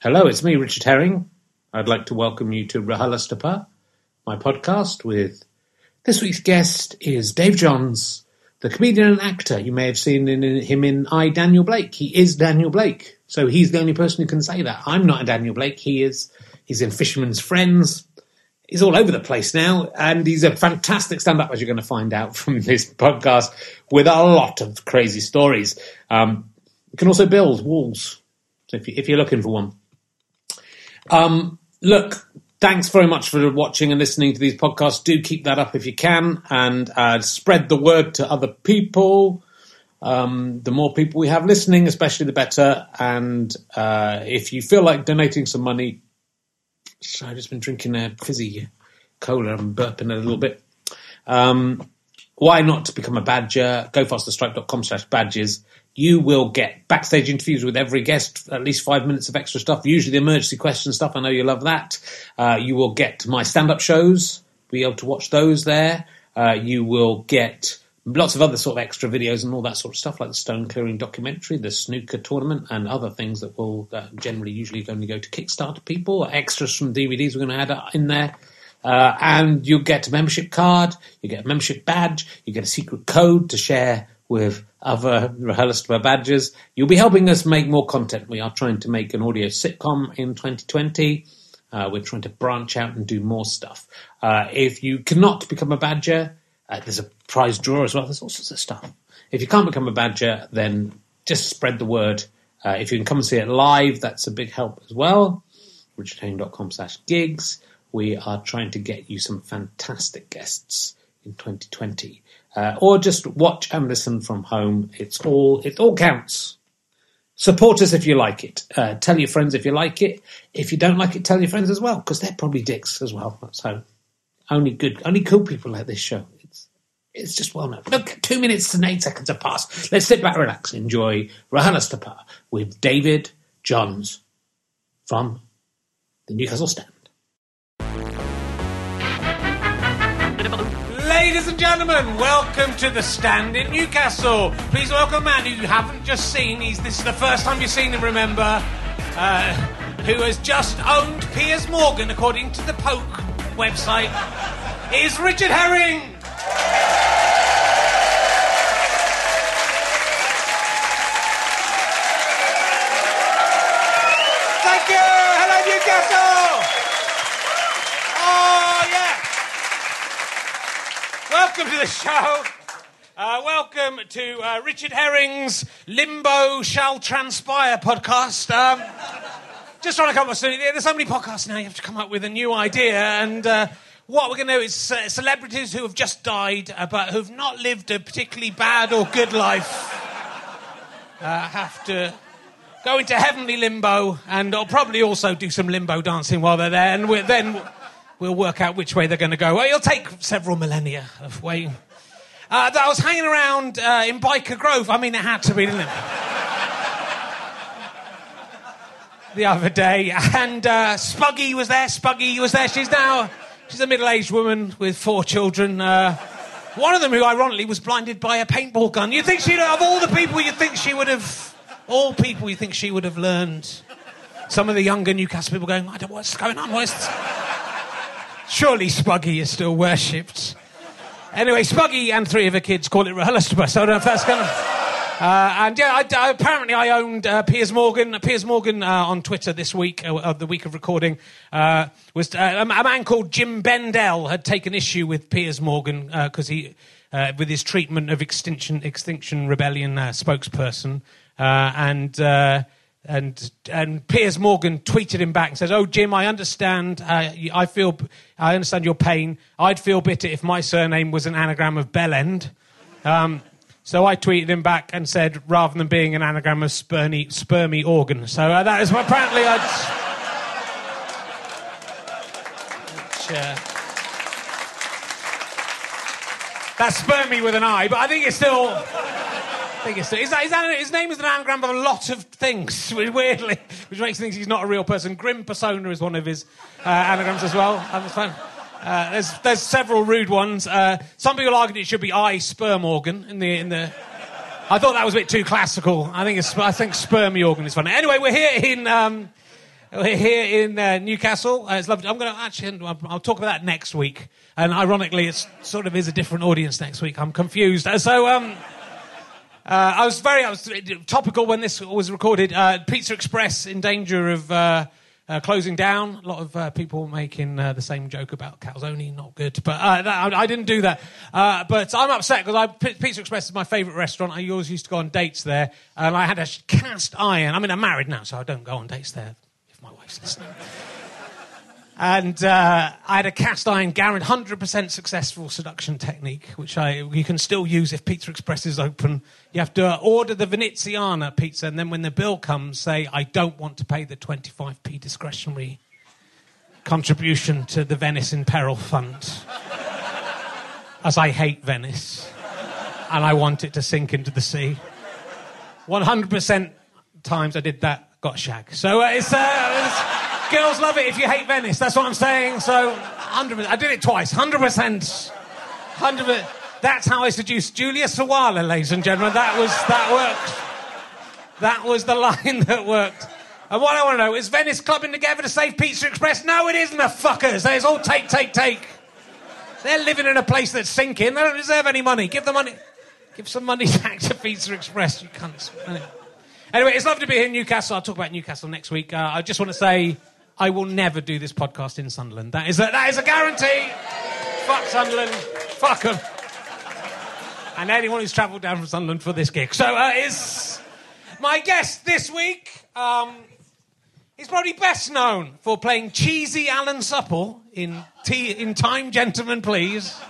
Hello, it's me, Richard Herring. I'd like to welcome you to RHLSTP, my podcast with this week's guest is Dave Johns, the comedian and actor. You may have seen in, in, him in I, Daniel Blake. He is Daniel Blake. So he's the only person who can say that. I'm not a Daniel Blake. He is. He's in Fisherman's Friends. He's all over the place now, and he's a fantastic stand-up, as you're going to find out from this podcast, with a lot of crazy stories. Um, you can also build walls, so if, you, are looking for one. Um, look, thanks very much for watching and listening to these podcasts. Do keep that up if you can, and uh, spread the word to other people. Um, the more people we have listening, especially the better. And uh, if you feel like donating some money, so I've just been drinking a fizzy cola and burping a little bit. Um, why not become a badger? Go GoFasterStripe.com slash badges. You will get backstage interviews with every guest, at least five minutes of extra stuff, usually the emergency question stuff. I know you love that. Uh, you will get my stand up shows, be able to watch those there. Uh, you will get lots of other sort of extra videos and all that sort of stuff, like the stone clearing documentary, the snooker tournament, and other things that will uh, generally usually only go to Kickstarter people. Extras from DVDs we're going to add in there. Uh, and you get a membership card, you get a membership badge, you get a secret code to share with other RHLSTP badges. You'll be helping us make more content. We are trying to make an audio sitcom in 2020. Uh, we're trying to branch out and do more stuff. Uh, if you cannot become a badger, uh, there's a prize draw as well. There's all sorts of stuff. If you can't become a badger, then just spread the word. Uh, if you can come and see it live, that's a big help as well. richardherring.com slash gigs. We are trying to get you some fantastic guests in 2020. Uh, or just watch and listen from home. It's all, it all counts. Support us if you like it. Uh, tell your friends if you like it. If you don't like it, tell your friends as well, because they're probably dicks as well. So only good, only cool people like this show. It's it's just well known. Look, two minutes and eight seconds have passed. Let's sit back, relax, enjoy RHLSTP with David Johns from the Newcastle Stand. And gentlemen, welcome to the stand in Newcastle. Please welcome a man who you haven't just seen. He's this is the first time you've seen him. Remember, uh, who has just owned Piers Morgan, according to the Poke website, is Richard Herring. Thank you! Hello, Newcastle! Oh, yeah! Welcome to the show. Uh, welcome to uh, Richard Herring's Limbo Shall Transpire podcast. Um, just trying to come up with there's so many podcasts now. You have to come up with a new idea, and uh, what we're going to do is uh, celebrities who have just died, uh, but who've not lived a particularly bad or good life, uh, have to go into heavenly limbo, and I'll probably also do some limbo dancing while they're there, and then we'll work out which way they're going to go. Well, it'll take several millennia of waiting. Uh, I was hanging around uh, in Byker Grove. I mean, it had to be, didn't it? the other day, and uh, Spuggy was there. Spuggy was there. She's now She's a middle aged woman with four children. Uh, one of them, who ironically was blinded by a paintball gun. You'd think she'd, of all the people, you think she would have, all people, you think she would have learned. Some of the younger Newcastle people going, I don't know what's going on. What's Surely Spuggy is still worshipped. Anyway, Spuggy and three of her kids call it so I don't know if that's going to. Uh, and yeah, I, apparently I owned uh, Piers Morgan. Piers Morgan uh, on Twitter this week, uh, the week of recording, uh, was a, man called Jim Bendell had taken issue with Piers Morgan because he, with his treatment of Extinction Extinction Rebellion spokesperson, and and and Piers Morgan tweeted him back and says, "Oh Jim, I understand. Uh, I feel I understand your pain. I'd feel bitter if my surname was an anagram of Bellend." Um, so I tweeted him back and said, rather than being an anagram of spermy, spermy organ. So uh, that is apparently. Which, uh, that's spermy with an I, but I think it's still. I think it's, his, name is an anagram of a lot of things, weirdly, which makes think he's not a real person. Grim persona is one of his uh, anagrams as well. Uh, there's, there's several rude ones. Uh, some people argued it should be I sperm organ in the in the. I thought that was a bit too classical. I think it's, I think spermy organ is funny. Anyway, we're here in um, We're here in uh, Newcastle. Uh, it's lovely. I'm going to actually, I'll, I'll talk about that next week. And ironically, it sort of is a different audience next week. I'm confused. Uh, so, um, uh, I was very I was topical when this was recorded. Uh, Pizza Express in danger of uh, uh closing down. A lot of uh, people making uh, the same joke about calzone, not good. But that, I, I, didn't do that. but I'm upset because Pizza Express is my favourite restaurant. I always used to go on dates there, and I had a cast iron. I mean, I'm married now, so I don't go on dates there If my wife's listening. And uh, I had a cast iron guaranteed 100% successful seduction technique, which I you can still use if Pizza Express is open. You have to order the Veneziana pizza, and then when the bill comes, say, I don't want to pay the 25p discretionary contribution to the Venice in Peril Fund, as I hate Venice, and I want it to sink into the sea. 100% times I did that got shag. So uh, it's, uh, it's, girls love it if you hate Venice. That's what I'm saying. So 100%. I did it twice. 100%. 100%. That's how I seduced Julia Sawalha, ladies and gentlemen. That was that worked. That was the line that worked. And what I want to know is Venice clubbing together to save Pizza Express? No, it isn't, the fuckers. It's all take, take, take. They're living in a place that's sinking. They don't deserve any money. Give the money. Give some money back to Pizza Express. You can't. Anyway, it's lovely to be here in Newcastle. I'll talk about Newcastle next week. Uh, I just want to say I will never do this podcast in Sunderland. That is a, that is a guarantee. Fuck Sunderland. Fuck them. And anyone who's travelled down from Sunderland for this gig. So uh, is my guest this week. Um, he's probably best known for playing cheesy Alan Supple in, in Time, Gentlemen, Please,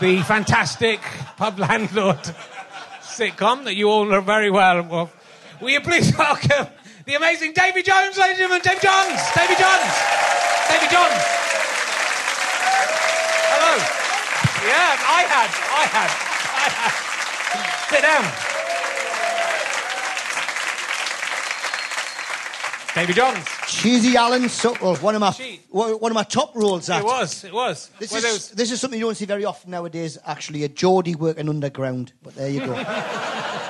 the fantastic pub landlord sitcom that you all know very well. Will you please welcome the amazing Davy Jones, ladies and gentlemen? Davy Jones! Davy Jones! Davy Jones! Hello. Yeah, I had. I had. I had. Sit down. Davy Jones. Cheesy Alan Supple, one of my one of my top roles. That it was, it was. This well, is was... this is something you don't see very often nowadays. Actually, a Geordie working underground, but there you go.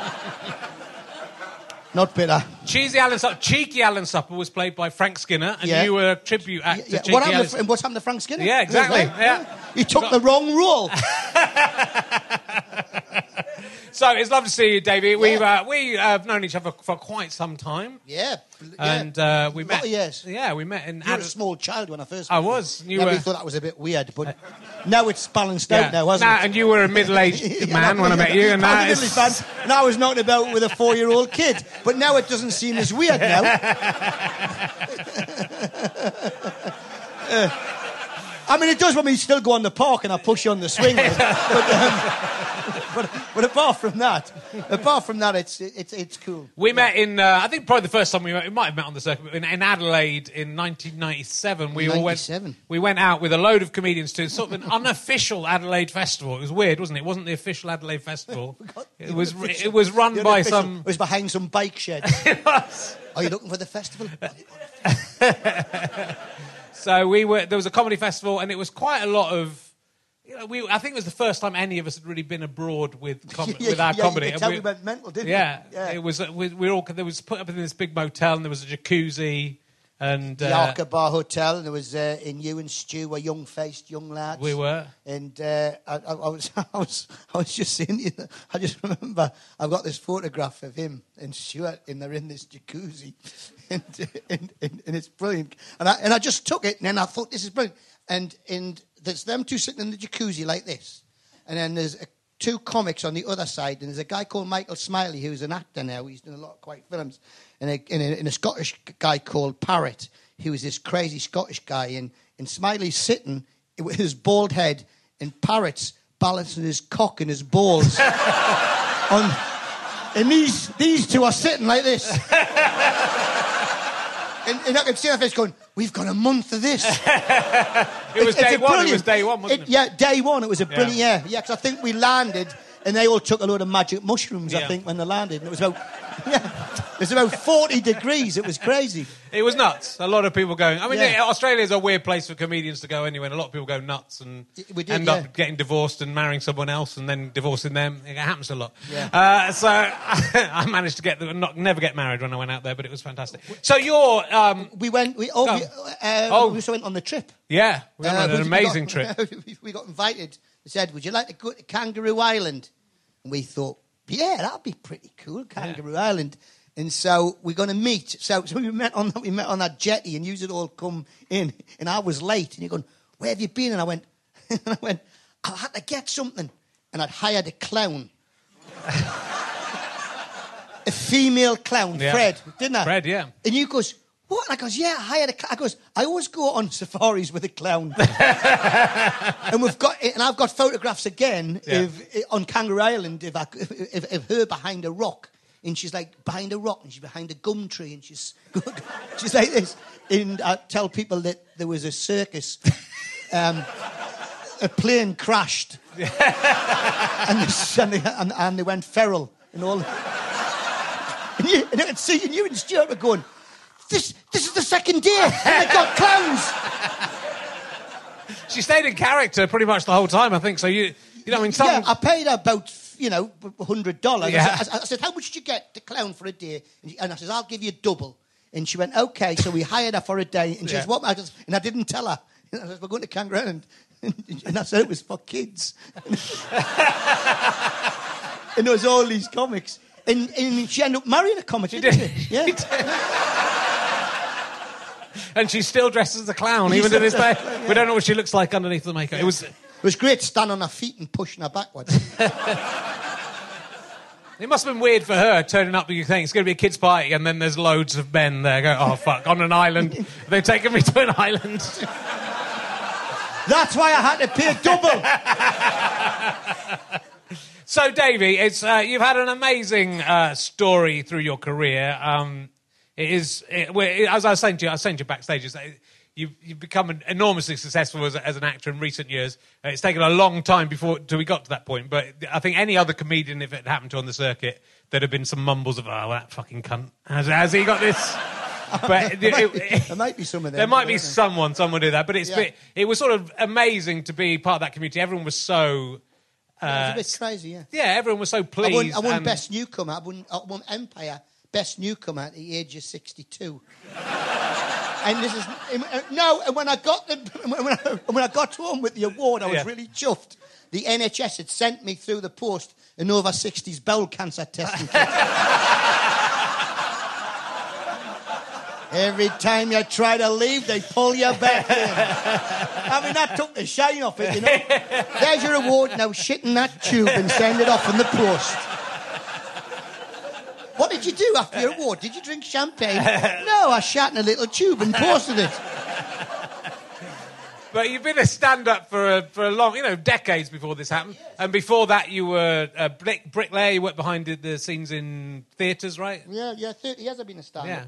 Not bitter. Cheesy Alan Supper, Cheeky Alan Supple was played by Frank Skinner, and yeah. you were a tribute actor. Yeah, yeah. What, happened to, what's happened to Frank Skinner? Yeah, exactly. Eh? Yeah. He took the wrong role. so it's lovely to see you, Davey. We've uh, we have known each other for quite some time. Yeah, and uh, we met. Yes, yeah, we met in. You were a small child when I first. I was. You were... thought that was a bit weird, but uh, now it's balanced yeah. out now, hasn't nah, it? And you were a middle-aged man when I met you, and now it's... fan, and I was knocking about with a four-year-old kid. But now it doesn't seem as weird now. I mean, it does when we still go on the park and I push you on the swing. but, um, but, but, apart from that, apart from that, it's it's it's cool. We met in, uh, I think probably the first time we met, we might have met on the circuit in, in Adelaide in 1997. We 97. all went. We went out with a load of comedians to sort of an unofficial Adelaide festival. It was weird, wasn't it? It wasn't the official Adelaide festival. it was it was run by some. It was behind some bike sheds. it was. Are you looking for the festival? So we were there was a comedy festival, and it was quite a lot of. You know, we, I think it was the first time any of us had really been abroad with com- yeah, with our yeah, comedy. You we, went mental, didn't yeah, yeah, it was. We, we were all there was put up in this big motel, and there was a jacuzzi. And the uh, Bar Hotel, and there was uh, in you and Stu were young faced young lads. We were, and uh, I, I, I, was, I was, I was just seeing. You. I just remember I've got this photograph of him and Stewart, and they're in this jacuzzi, and, and, and, and, it's brilliant. And I, and I just took it, and then I thought, this is brilliant. And, and there's them two sitting in the jacuzzi like this. And then there's a, two comics on the other side, and there's a guy called Michael Smiley, who's an actor now. He's done a lot of quite films. And a, and a, and a Scottish guy called Parrot, who was this crazy Scottish guy. And, and Smiley's sitting with his bald head, and Parrot's balancing his cock and his balls on and these, these two are sitting like this. and, and I can see their face going, We've got a month of this. it was day one. It was day one, wasn't it? it? Yeah, day one. It was a brilliant, yeah. Yeah, because I think we landed and they all took a load of magic mushrooms, I think, when they landed. And it was about, yeah, it was about 40 degrees. It was crazy. It was nuts. A lot of people going. I mean, Yeah. Australia's a weird place for comedians to go anyway. And a lot of people go nuts and did, end yeah. up getting divorced and marrying someone else and then divorcing them. It happens a lot. Yeah. Uh, so I managed to get the, not never get married when I went out there, but it was fantastic. So you're, um, We went, we, oh, we, uh, Oh. we also went on the trip. yeah, we went Uh, on an amazing got- trip. we got invited. They said, "Would you like to go to Kangaroo Island?" And we thought, "Yeah, that'd be pretty cool, Kangaroo Island." And so we're going to meet. So, so we met on we met on that jetty, and you had all come in, and I was late. And you're going, "Where have you been?" And I went, and I went, "I had to get something," and I'd hired a clown. a female clown, Yeah. Fred, didn't I? Fred, yeah. And you goes, what? And I goes, yeah, I hired a clown. I goes, I always go on safaris with a clown. and we've got, and I've got photographs again Yeah. of, on Kangaroo Island of, I- of, of her behind a rock. And she's like behind a rock and she's behind a gum tree and she's, she's like this. And I tell people that there was a circus. Um, a plane crashed. and, and, they, and, and they went feral and all. And you, and see, and you and Stewart were going, this, this is the second day, and they got clowns. She stayed in character pretty much the whole time, I think. So you, you know, I mean, some, Yeah, I paid her about, you know, hundred dollars. Yeah. I, said- I said, "How much did you get the clown for a day?" And, she, and I said, "I'll give you double." And she went, "Okay." So we hired her for a day, and she Yeah. says, "What?" I just, and I didn't tell her. And I said, "We're going to Kangaroo Island," and I said it was for kids. and there was all these comics, and, and she ended up marrying a comic. She did. She? Yeah. and she still dresses as a clown even to this day. We don't know what she looks like underneath the makeup. It was. It was great standing on her feet and pushing her backwards. It must have been weird for her turning up. You think it's going to be a kids' party, and then there's loads of men there. Go, oh fuck, on an island. They've taken me to an island. That's why I had to pay double. So, Davey, it's uh, you've had an amazing uh, story through your career. Um, it is, it, well, it- as I was saying to you, I was saying to you backstage, is that you've, you've become an- enormously successful as, as an actor in recent years. Uh, it's taken a long time before till we got to that point. But I think any other comedian, if it happened to on the circuit, there'd have been some mumbles of, "Oh, that fucking cunt has, has he got this?" But it- There might, it- be, there might be some of them. there might be I someone, someone do that, but it's Yeah. been- it was sort of amazing to be part of that community. Everyone was so, Yeah, it was a bit crazy, yeah. yeah, everyone was so I pleased. won, I won and- Best Newcomer. I won, I won Empire Best Newcomer at the age of 62. and this is uh, no. And when I got the when I, when I got home with the award, I was Yeah. really chuffed. The NHS had sent me through the post an over 60s bowel cancer testing kit. Every time you try to leave, they pull you back in. I mean, that took the shine off it, you know. There's your award. Now shit in that tube and send it off in the post. What did you do after your award? Did you drink champagne? No, I shat in a little tube and posted it. But you've been a stand-up for a, for a long, you know, decades before this happened. And before that, you were a brick, bricklayer. You worked behind the, the scenes in theatres, right? Yeah, yeah, 30 years I've been a stand-up. Yeah.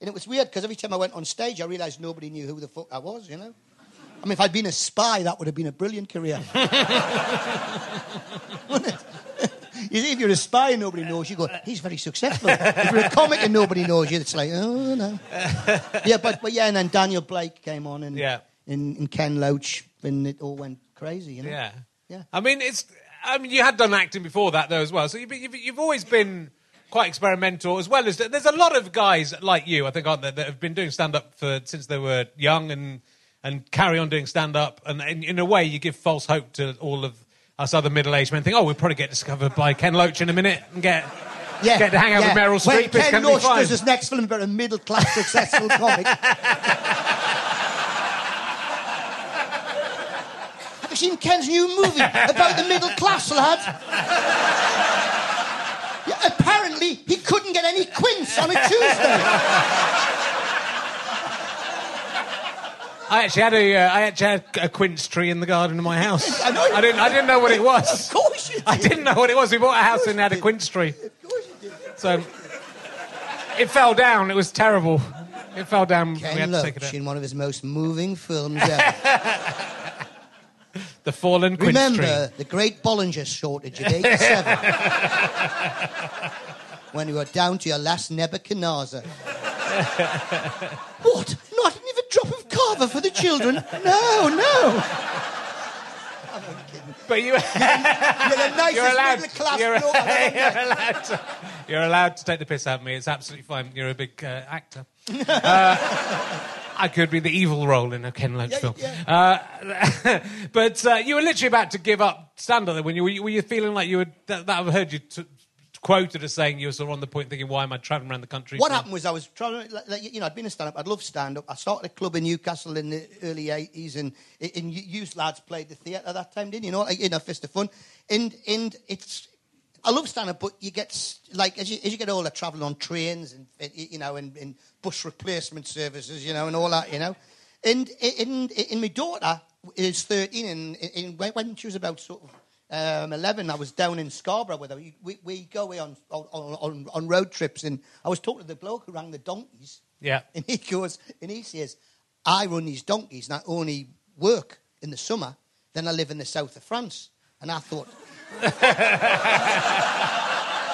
And it was weird because every time I went on stage, I realised nobody knew who the fuck I was, you know? I mean, if I'd been a spy, that would have been a brilliant career. Wouldn't it? You see, if you're a spy and nobody knows you, go, he's very successful. if you're a comic and nobody knows you, it's like, oh, no. yeah, but, but yeah, and then Daniel Blake came on and, Yeah. and, and Ken Loach, and it all went crazy, you know? Yeah. Yeah. I mean, it's. I mean, you had done acting before that though as well. So you've, you've, you've always been quite experimental as well as there's a lot of guys like you, I think, aren't there, that have been doing stand up for since they were young and and carry on doing stand up. And in, in a way, you give false hope to all of us other middle aged men. Think, oh, we'll probably get discovered by Ken Loach in a minute and get. Yeah, Get to hang out yeah. with Meryl Streep. It's Ken going to be Loach does his next film about a middle class successful comic. Have you seen Ken's new movie about the middle class lad? Yeah, apparently, he couldn't get any quince on a Tuesday. I actually had a, uh, I actually had a quince tree in the garden of my house. I know I didn't, I didn't know what it was. Of course you did. I didn't know what it was. We bought a house and it had a quince tree. Of course you did. So it fell down. It was terrible. It fell down. we Ken had to take it Loach out. in one of his most moving films ever. The fallen quince tree. Remember the great Bollinger shortage of 87? when you were down to your last Nebuchadnezzar. what? Not even a drop of cava for the children? No, no. But you, You're the nicest you're allowed. middle class You're, bloke I've ever met. you're allowed. To, you're allowed to take the piss out of me. It's absolutely fine. You're a big uh, actor. Uh, I could be the evil role in a Ken Loach Yeah, film. Uh, but uh, you were literally about to give up stand-up. When you were, you were you feeling like you would? That, that I've heard you t- quoted as saying you were sort of on the point, thinking, "Why am I traveling around the country?" What for-" happened was I was trying like, you know, I'd been a stand up. I'd love stand up. I started a club in Newcastle in the early 80s, and, and you you lads played the theatre at that time, didn't you? know, like, you know, Fist of Fun. And, and it's, I love stand up, but you get, like, as you, as you get older, traveling on trains and, you know, and, and bus replacement services, you know, and all that, you know. And, and, and my daughter is 13, and, and when she was about sort of um, 11, I was down in Scarborough with her. We, we, go away on, on, on, on road trips, and I was talking to the bloke who rang the donkeys. Yeah. And he goes, and he says, I run these donkeys, and I only work in the summer, then I live in the south of France. And I thought,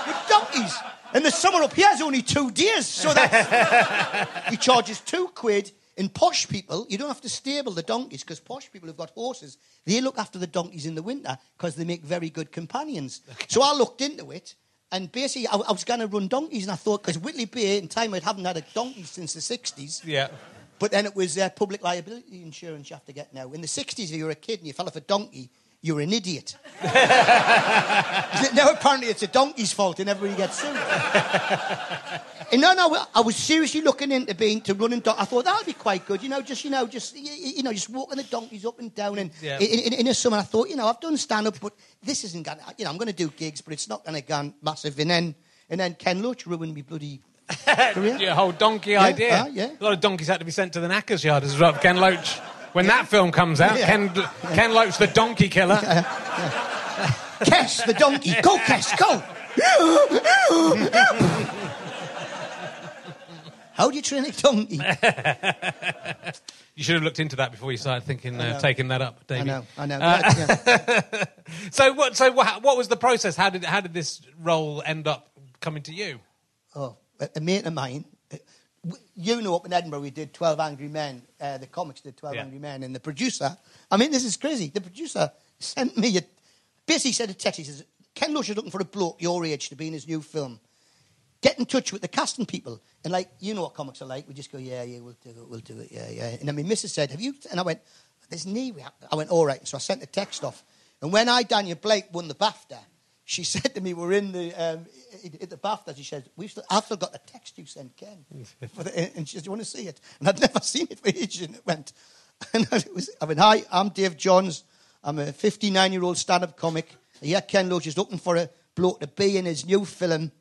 with donkeys. And the summer up here is only two days, so that's... he charges two quid. In posh people, you don't have to stable the donkeys because posh people who've got horses, they look after the donkeys in the winter because they make very good companions. So I looked into it, and basically I, I was going to run donkeys, and I thought because Whitley Bay in time I hadn't had a donkey since the '60s. Yeah. But then it was uh, public liability insurance you have to get now. In the 60s, if you were a kid and you fell off a donkey, you were an idiot. now apparently it's a donkey's fault and everybody gets sued. and no, no, I was seriously looking into being to running. Don- I thought that'd be quite good, you know, just you know, just you, know, just walking the donkeys up and down. And Yeah. in, in, in the summer, I thought, you know, I've done stand up, but this isn't going. to You know, I'm going to do gigs, but it's not going to go massive. And then, and then Ken Loach ruined me bloody career. Your whole donkey idea. uh, yeah. A lot of donkeys had to be sent to the knackers yard as well. Ken Loach. When that film comes out, Yeah. Ken, Ken Loach, the donkey killer. Kes the donkey, go Kes, go. How do you train a donkey? You should have looked into that before you started thinking, uh, taking that up, Dave. I know, I know. Yeah, yeah. So, what? So, what, what was the process? How did how did this role end up coming to you? Oh, a, mate of mine, uh, you know, up in Edinburgh, we did 12 Angry Men. Uh, the comics did 12 Yeah. Angry Men. And the producer, I mean, this is crazy. The producer sent me a, basically said a text. He says, Ken Loach is looking for a bloke your age to be in his new film. Get in touch with the casting people. And like, you know what comics are like. We just go, yeah, yeah, we'll do it, we'll do it, yeah, yeah. And then my missus said, have you, and I went, there's knee. I went, all right. So I sent the text off. And when I, Daniel Blake, won the BAFTA, she said to me, we're in the, um, at the bath. BAFTA, she said, We've still, I've still got the text you sent Ken. For the, and she said, do you want to see it? And I'd never seen it for ages. And it went, and it was, I mean, hi, I'm Dave Johns. I'm a 59-year-old stand-up comic. Yeah, Ken Loach is looking for a bloke to be in his new film.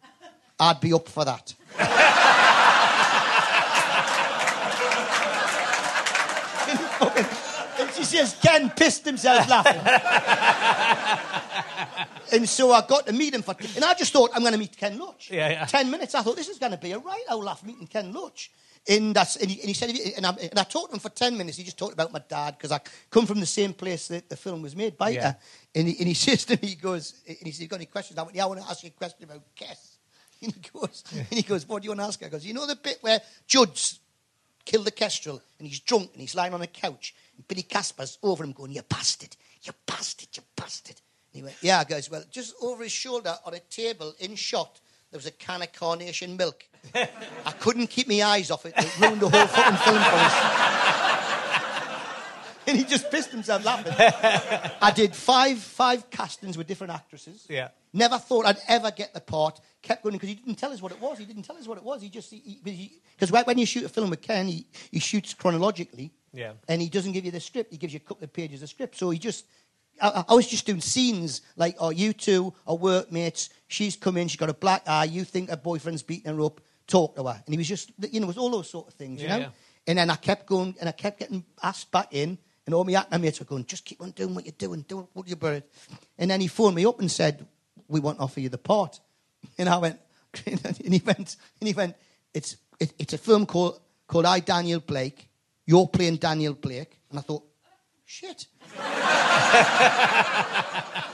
I'd be up for that. and she says, Ken pissed himself laughing. And so I got to meet him for, and I just thought I'm going to meet Ken Loach. Yeah, yeah. Ten minutes. I thought this is going to be a right old laugh meeting Ken Loach. And, that's, and, he, and he said, and I, and I talked to him for 10 minutes. He just talked about my dad because I come from the same place that the film was made, by. Yeah. And, he, and he says to me, he goes, and he says, you got any questions? I went, yeah, I want to ask you a question about Kes. And he goes, and he goes, what do you want to ask? I goes, you know the bit where Judge killed the kestrel and he's drunk and he's lying on a couch and Billy Casper's over him going, you bastard, you bastard, you bastard. He went, yeah, guys, well, just over his shoulder on a table in shot, there was a can of carnation milk. I couldn't keep my eyes off it. It ruined the whole fucking film for us. and he just pissed himself laughing. I did five five castings with different actresses. Yeah. Never thought I'd ever get the part. Kept going because he didn't tell us what it was. He didn't tell us what it was. He just because when you shoot a film with Ken, he, he shoots chronologically. Yeah. And he doesn't give you the script. He gives you a couple of pages of script. So he just. I, I was just doing scenes like, oh, you two are workmates. She's come in. She's got a black eye. You think her boyfriend's beating her up. Talk to her. And he was just, you know, it was all those sort of things, you Yeah, know. yeah. And then I kept going, and I kept getting asked back in, and all my acting mates were going, just keep on doing what you're doing, do what you're doing. And then he phoned me up and said, we want to offer you the part. And I went, and he went, and he went, it's, it, it's a film called, called I, Daniel Blake. You're playing Daniel Blake. And I thought, shit. and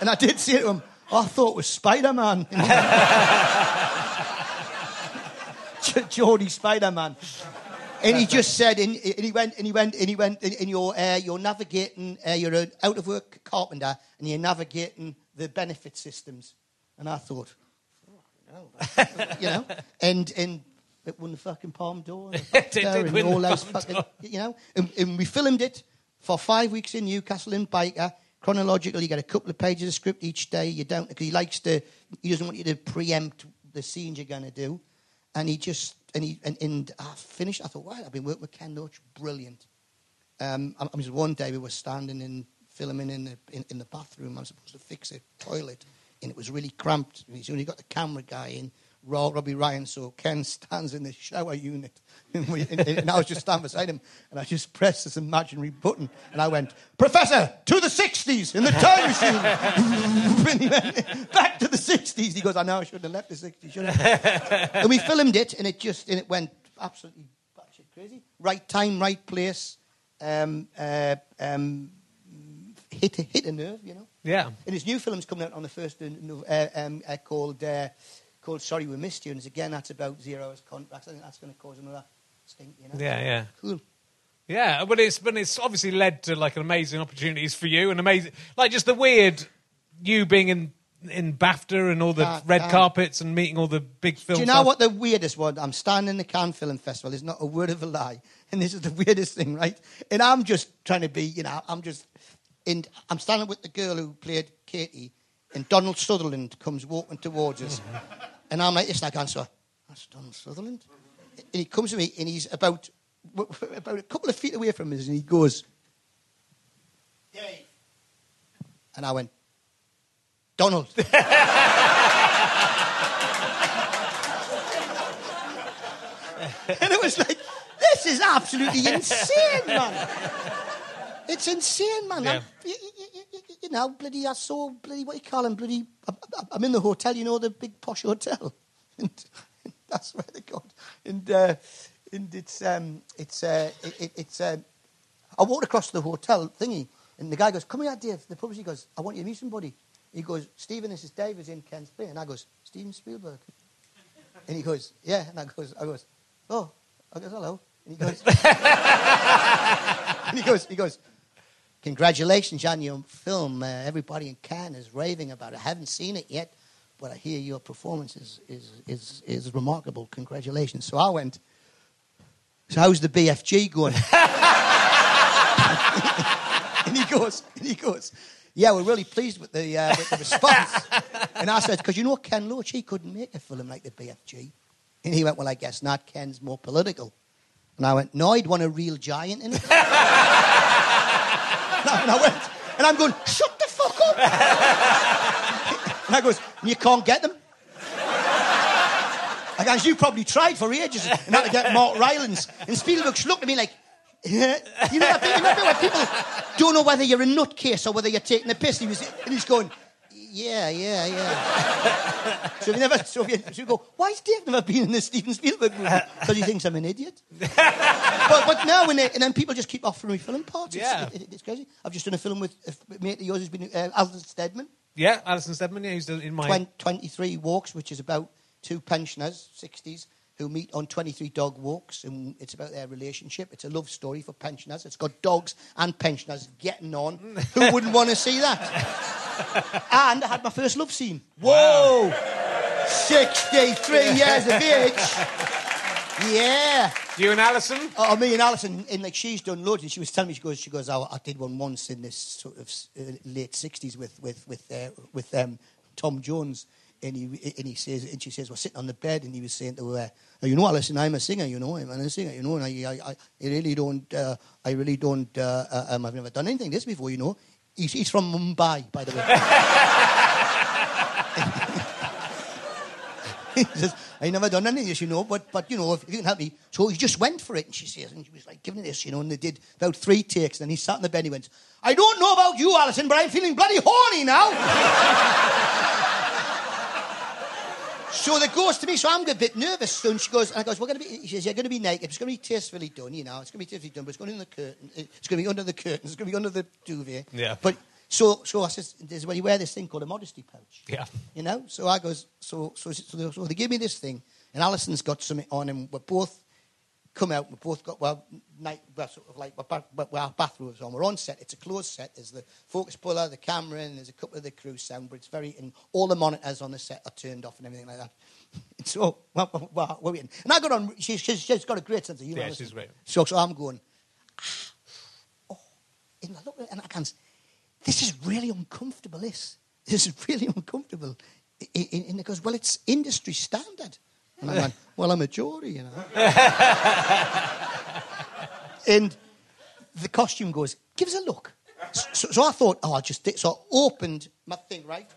I did say to him, I thought it was Spider Man. Geordie Spider Man. And he just said, and, and he went, and he went, and he went, and, you're, uh, you're navigating, uh, you're an out of work carpenter, and you're navigating the benefit systems. And I thought, oh, you know, and and it won the fucking Palme d'Or, and, It did and all the those fucking, d'Or. you know, and, and we filmed it for five weeks in Newcastle in Byker. Chronologically, you get a couple of pages of script each day. You don't because he likes to. He doesn't want you to preempt the scenes you're going to do, and he just and he and, and I finished. I thought, wow, I've been working with Ken Loach, brilliant. Um, I, I was one day we were standing in filming in the in, in the bathroom. I was supposed to fix a toilet, and it was really cramped. He's only got the camera guy in, Robbie Ryan. So Ken stands in the shower unit, and, we, and, and I was just standing beside him, and I just pressed this imaginary button, and I went, "Professor, to the '60s in the time machine." went, back to the '60s. He goes, "I know I shouldn't have left the '60s." Should I? and we filmed it, and it just and it went absolutely batshit crazy. Right time, right place. Um, uh, um, hit a, hit a nerve, you know. Yeah. And his new film's coming out on the first of Nov- uh, um, uh, called uh, called Sorry We Missed You, and it's, again that's about zero hours contracts. I think that's going to cause another stink, you know. Yeah, yeah. Cool. Yeah, but it's but it's obviously led to like an amazing opportunities for you and amazing like just the weird you being in in BAFTA and all the red carpets and meeting all the big film Do you know stars. what the weirdest one? I'm standing in the Cannes Film Festival. It's not a word of a lie. And this is the weirdest thing, right? And I'm just trying to be, you know, I'm just, and I'm standing with the girl who played Katie, and Donald Sutherland comes walking towards us. and I'm like, it's like, answer, that's Donald Sutherland? And he comes to me, and he's about, about a couple of feet away from us, and he goes, Dave. And I went, Donald. And it was like, this is absolutely insane, man. It's insane, man. Yeah. You, know, bloody, I saw bloody, what you call him, bloody, I- I'm in the hotel, you know, the big posh hotel. And that's where they got. And, uh, and it's, um, it's, uh, it, it- it's, um, I walked across the hotel thingy, and the guy goes, come here, Dave. The publisher goes, I want you to meet somebody. He goes, Steven, this is Dave, is in Ken's play. And I goes, Steven Spielberg. And he goes, yeah. And I goes, I goes, oh. I goes, hello. And he goes, and he goes, he goes, congratulations on your film. Uh, everybody in Cannes is raving about it. I haven't seen it yet, but I hear your performance is, is, is, is remarkable. Congratulations. So I went, so how's the BFG going? and he goes, and he goes, yeah, we're really pleased with the, uh, with the response. and I said, because you know Ken Loach, he couldn't make a film like the BFG. And he went, well, I guess not. Ken's more political. And I went, no, I'd want a real giant in it. and I went, and I'm going, shut the fuck up. and I goes, you can't get them. I goes, you probably tried for ages and had to get Mark Rylance. And Spielberg looked at me like, you know that bit where people don't know whether you're a nutcase or whether you're taking a piss. He was, and he's going, yeah, yeah, yeah. so we never, so we, so we go, why has Dave never been in this Steven Spielberg movie? Because he thinks I'm an idiot. but, but now, when they, and then people just keep offering me film parts. It's, Yeah. it- it- it's crazy. I've just done a film with a mate of yours who's been, uh, Alden Stedman. Yeah, Alison Steadman, yeah, who's in my 20, 23 walks, which is about two pensioners, 60s, who meet on 23 dog walks, and it's about their relationship. It's a love story for pensioners. It's got dogs and pensioners getting on. Who wouldn't want to see that? and I had my first love scene. Whoa! 63 years of age. Yeah. You and Alison? Oh, me and Alison, and like she's done loads, and she was telling me, she goes, she goes, oh, I did one once in this sort of uh, late '60s with with with uh, with um, Tom Jones, and he and he says, and she says, we're sitting on the bed, and he was saying to her, oh, you know, Alison, I'm a singer, you know, I'm a singer, you know, and I I, I really don't, uh, I really don't, uh, uh, um, I've never done anything this before, you know. He's, he's from Mumbai, by the way. he says, I never done any of this, you know, but, but you know, if you can help me. So he just went for it, and she says, and she was like giving it this, you know, and they did about three takes, and he sat in the bed and he went, I don't know about you, Alison, but I'm feeling bloody horny now. so the goes to me, so I'm a bit nervous. So and she goes, and I goes, we're going to be, she says, you're going to be naked. It's going to be tastefully done, you know. It's going to be tastefully done, but it's going uh, to be under the curtain. It's going to be under the curtains. It's going to be under the duvet. Yeah. But so, so I says, this is when you wear this thing called a modesty pouch. Yeah. You know? So I goes, so, so, so, they, so they give me this thing, and Alison's got something on, and we're both come out, we both got, well, night, sort of like, our bathrobes on. We're on set. It's a closed set. There's the focus puller, the camera, and there's a couple of the crew sound, but it's very, and all the monitors on the set are turned off and everything like that. so, well, well, we're waiting. And I got on, she, she's, she's got a great sense of humor. Yeah, she's great. So, so I'm going, ah, oh, and I look at it and I can, this is really uncomfortable, this. This is really uncomfortable. And it goes, well, it's industry standard. And I went, well, I'm a Geordie, you know. and the costume goes, give us a look. So, so I thought, oh, I'll just, so I opened my thing, right?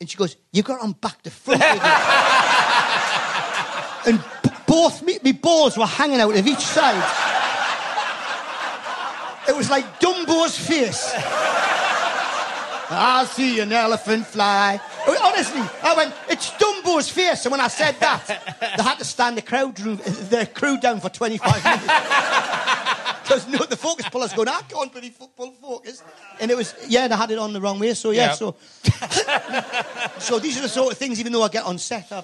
And she goes, you got on back to front and b- both me, me balls were hanging out of each side. It was like Dumbo's face. I see an elephant fly. Honestly, I went, it's Dumbo's face. And when I said that, they had to stand the crowd the crew down for 25 minutes. Because no, the focus puller's going, I can't really pull focus. And it was, yeah, they had it on the wrong way. So, yeah, Yep. so. so these are the sort of things, even though I get on set, I,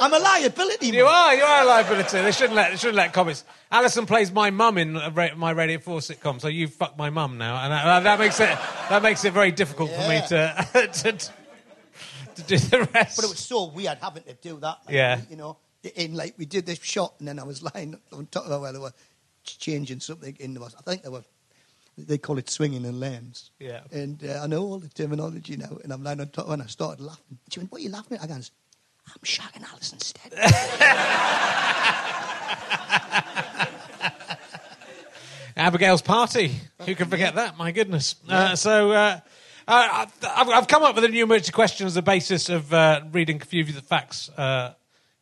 I'm a liability. You man. are, you are a liability. They shouldn't let, they shouldn't let comics. Alison plays my mum in ra- my Radio 4 sitcom, so you fuck my mum now. And that, that makes it, that makes it very difficult for me to, to, to do the rest. But it was so weird having to do that. Like, Yeah. You know, in like we did this shot, and then I was lying on top of while they were changing something in the. I think they were. They call it swinging in lanes. Yeah. And uh, I know all the terminology now, and I'm lying on top, and I started laughing. She went, "What are you laughing at?" I goes, "I'm shagging Alison instead." Abigail's party. Who can forget that? My goodness. Uh, so uh, uh, I've, I've come up with a new emergency question as a basis of uh, reading a few of the facts uh,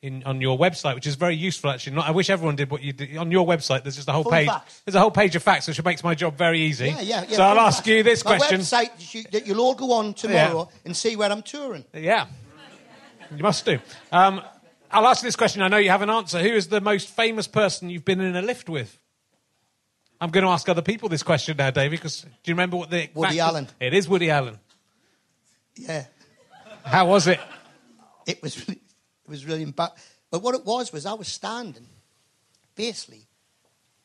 in, on your website, which is very useful. Actually, Not, I wish everyone did what you did on your website. There's just a whole Full page. facts. There's a whole page of facts, which makes my job very easy. yeah, yeah, yeah. So I'll ask you this My question. website you- that you'll all go on tomorrow and see where I'm touring. Yeah, you must do. Um, I'll ask you this question. I know you have an answer. Who is the most famous person you've been in a lift with? I'm going to ask other people this question now, David, because do you remember what the Woody Allen. It is Woody Allen. Yeah. How was it? it was really, it was really embarrassing. But what it was was I was standing, basically.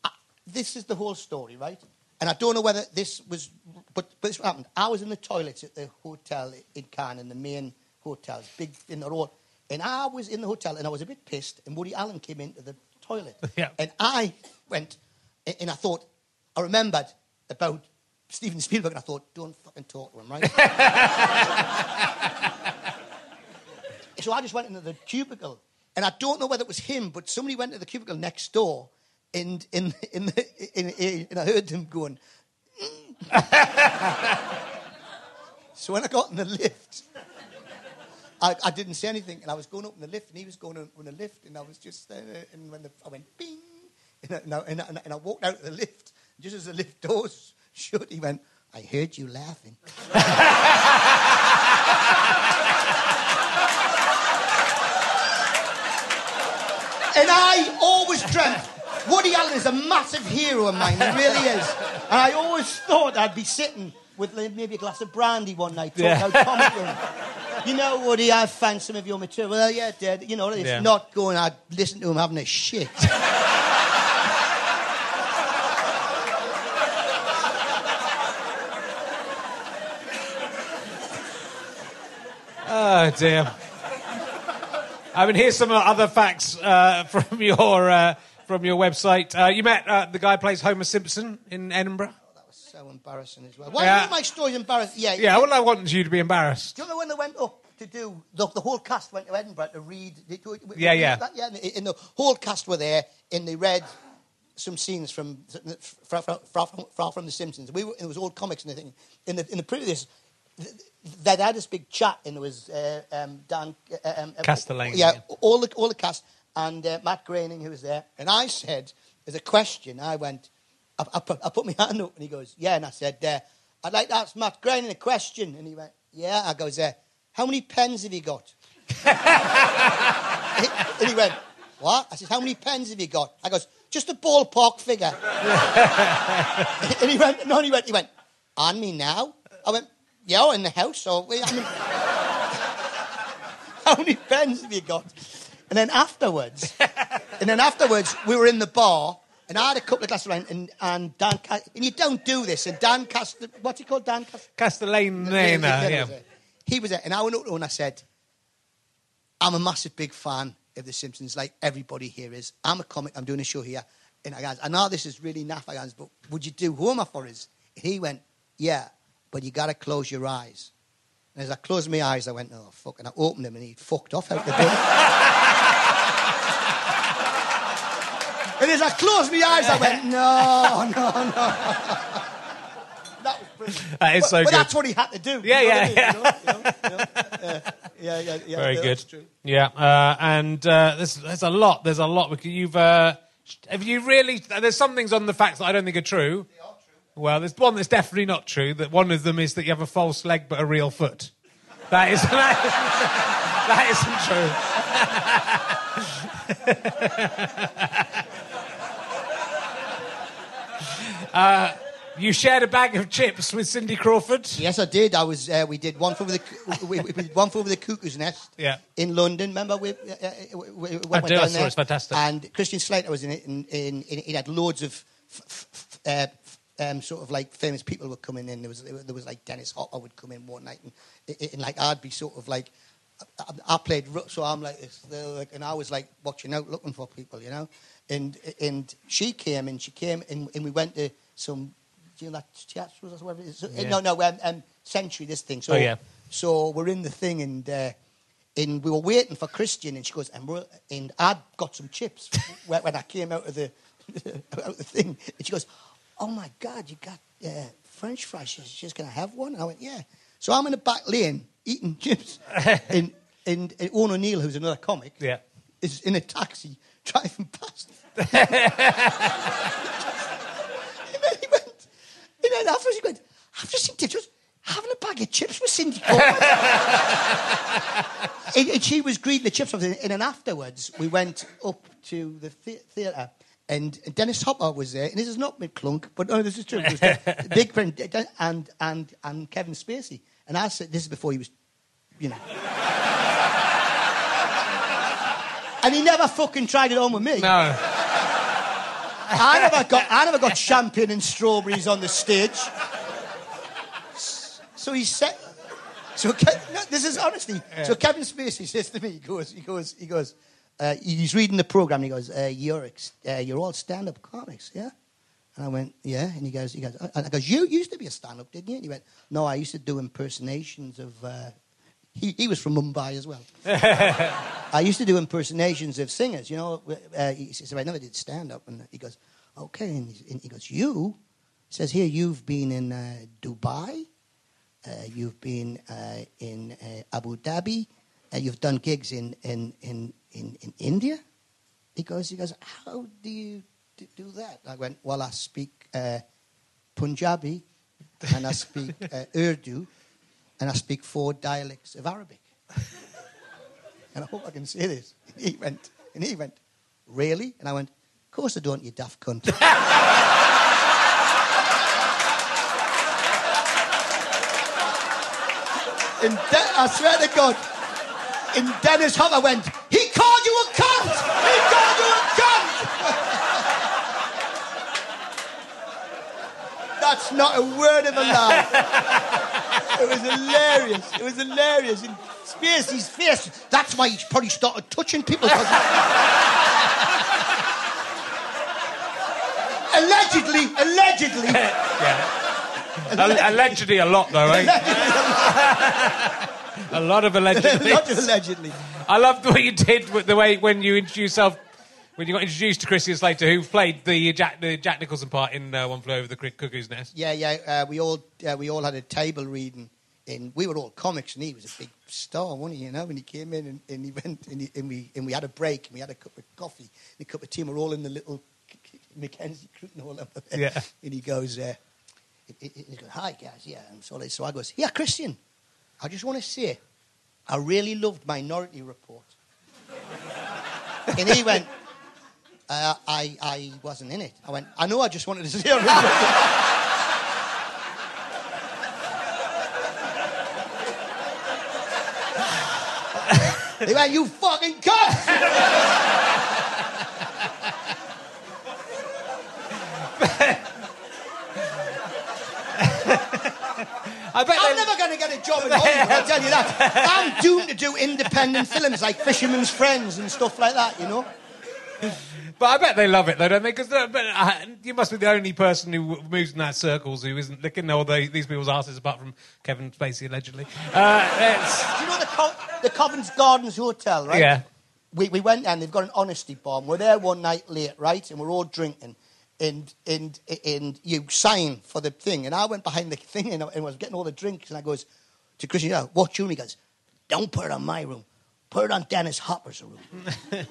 I, this is the whole story, right? And I don't know whether this was, but, but this what happened. I was in the toilets at the hotel in Cannes, in the main hotel, it's big in the road, and I was in the hotel and I was a bit pissed. And Woody Allen came into the toilet, Yeah. and I went, and I thought, I remembered about Steven Spielberg, and I thought, don't fucking talk to him, right? So I just went into the cubicle, and I don't know whether it was him, but somebody went to the cubicle next door, and in in the, in, in, and I heard them going. "Mm." so when I got in the lift, I, I didn't say anything, and I was going up in the lift, and he was going up in the lift, and I was just there, and when the, I went bing, and I, and, I, and, I, and I walked out of the lift, just as the lift doors shut, he went, "I heard you laughing." And I always dreamt Woody Allen is a massive hero of mine. He really is. And I always thought I'd be sitting with maybe a glass of brandy one night talking Yeah. about room. You know, Woody, I've found some of your material. Well, yeah, Dad. You know, it's Yeah. not going, I'd listen to him having a shit. Oh dear. I mean, here's some other facts uh, from your uh, from your website. Uh, you met uh, the guy who plays Homer Simpson in Edinburgh. So embarrassing as well. Why Yeah. yeah. my story's embarrassing? Yeah. Yeah, well, I wanted you to be embarrassed. Do you remember when they went up to do the, the whole cast went to Edinburgh to read? Did you- Yeah, yeah. that- yeah. And the, whole cast were there, and they read some scenes from from, from, The Simpsons. We were, it was old comics and everything. In the in the previous, they had this big chat, and there was uh, um, Dan uh, um, uh, Castellani, Yeah, yeah. all the all the cast and uh, Matt Groening who was there. And I said, as a question, I went, I, I, put, I put my hand up, and he goes, yeah. And I said, uh, I'd like to ask Matt Groening a question, and he went, yeah. I goes, uh, how many pens have you got? and he went, what? I said, how many pens have you got? I goes, just a ballpark figure. and he went, no, he went, he went, on me now? I went, yeah, in the house. So, I mean, how many pens have you got? And then afterwards, and then afterwards, we were in the bar, and I had a couple of glasses of wine, and, and Dan, and you don't do this, and Dan Cast, what's he called, Dan Cast? Castellane, Yeah, he was there. He was there, and I went up to him and I said, I'm a massive big fan of The Simpsons, like everybody here is. I'm a comic, I'm doing a show here. And I goes, I know this is really naff, I goes, but would you do Homer for us? And he went, Yeah, but you got to close your eyes. And as I closed my eyes, I went, Oh, fuck. And I opened them and he fucked off out the door. and as I closed my eyes, I went, No, no, no. that was brilliant. That is but, so but good. that's what he had to do. Yeah, uh, yeah, yeah, yeah. Very good. Yeah, uh, and uh, there's there's a lot. There's a lot. because You've uh, have you really? There's some things on the facts that I don't think are true. They are true. Well, there's one that's definitely not true. That one of them is that you have a false leg but a real foot. That is that, that isn't true. uh, you shared a bag of chips with Cindy Crawford. Yes, I did. I was. Uh, we did one for the we, we did one for the cuckoo's nest. Yeah. In London, remember we, uh, uh, we, we I went do, I down saw it, there. it's fantastic. And Christian Slater was in it, and in, in, it had loads of f- f- uh, f- um, sort of like famous people were coming in. There was there was like Dennis Hopper would come in one night, and, and like I'd be sort of like. I, I played, so I'm like this, like, and I was like watching out, looking for people, you know. And and she came, and she came, and, and we went to some, do you know that theatres or whatever it is? So- Yeah. No, no, um, um, Century, this thing. So, Oh, yeah. so we're in the thing, and uh, and we were waiting for Christian, and she goes, and, we're, and I'd got some chips when, when I came out of the out of the thing, and she goes, "Oh my God, you got uh, French fries? She's just gonna have one?" And I went, "Yeah." So I'm in the back lane eating chips, and and, and Owen O'Neill, who's another comic, Yeah. is in a taxi driving past. and then he went, and then afterwards he went, I've just seen Dave having a bag of chips with Cindy Crawford. and, and she was greeting the chips. off, And then afterwards, we went up to the thea- theatre. And Dennis Hopper was there, and this is not McClunk, but no, this is true. It was the big friend, and and and Kevin Spacey. And I said, this is before he was, you know. and he never fucking tried it on with me. No. I never got I never got champagne and strawberries on the stage. So he said so Ke- no, this is honestly so Kevin Spacey says to me he goes he goes he goes uh, he's reading the program and he goes uh, you're ex- uh, you're all stand up comics yeah? And I went yeah and he goes he goes and I goes you used to be a stand up didn't you? And he went no I used to do impersonations of uh, he, he was from Mumbai as well I used to do impersonations of singers, you know. Uh, he says, I never did stand up. And he goes, okay. And he, and he goes, you? He says, here, you've been in uh, Dubai, uh, you've been uh, in uh, Abu Dhabi, uh, you've done gigs in, in, in, in, in India. He goes, he goes, how do you d- do that? I went, well, I speak uh, Punjabi, and I speak uh, Urdu, and I speak four dialects of Arabic. And I hope I can say this. And he went, and he went, really? And I went, of course I don't, you daft cunt. and De- I swear to God, in Dennis Hopper went, he called you a cunt! He called you a cunt! That's not a word of a lie. It was hilarious. It was hilarious. And Spacey's face, that's why he probably started touching people. allegedly, allegedly. Al- allegedly a lot, though, eh? a lot of allegedly. Not allegedly. I loved what you did with the way when you introduced yourself, when you got introduced to Christian Slater, who played the Jack, the Jack Nicholson part in uh, One Flew Over the Cuckoo's Nest. Yeah, yeah. Uh, we all uh, we all had a table reading, and we were all comics, and he was a big star, wasn't he? You know, when he came in and, and he went, and, he, and we and we had a break, and we had a cup of coffee, and a cup of tea, and we're all in the little Mackenzie and all over there. Yeah. And he goes, uh, he, he- goes, "Hi guys, yeah." And so, so I goes, "Yeah, Christian." I just want to say, I really loved Minority Report. and he went, uh, I, I wasn't in it. I went, I know, I just wanted to see it. he went, you fucking cunt! I bet I'm they- never going to get a job in Hollywood, I'll tell you that. I'm doomed to do independent films like Fisherman's Friends and stuff like that, you know? But I bet they love it, though, don't they? Because uh, you must be the only person who moves in that circles who isn't licking all the, these people's asses, apart from Kevin Spacey, allegedly. Uh, Do you know the, Co- the Covent Gardens Hotel, right? Yeah. We, we went there and they've got an honesty bomb. We're there one night late, right? And we're all drinking. And, and, and you sign for the thing. And I went behind the thing and I, and I was getting all the drinks. And I goes to Christian, yeah, what tune? He goes, don't put it on my room. Put it on Dennis Hopper's room.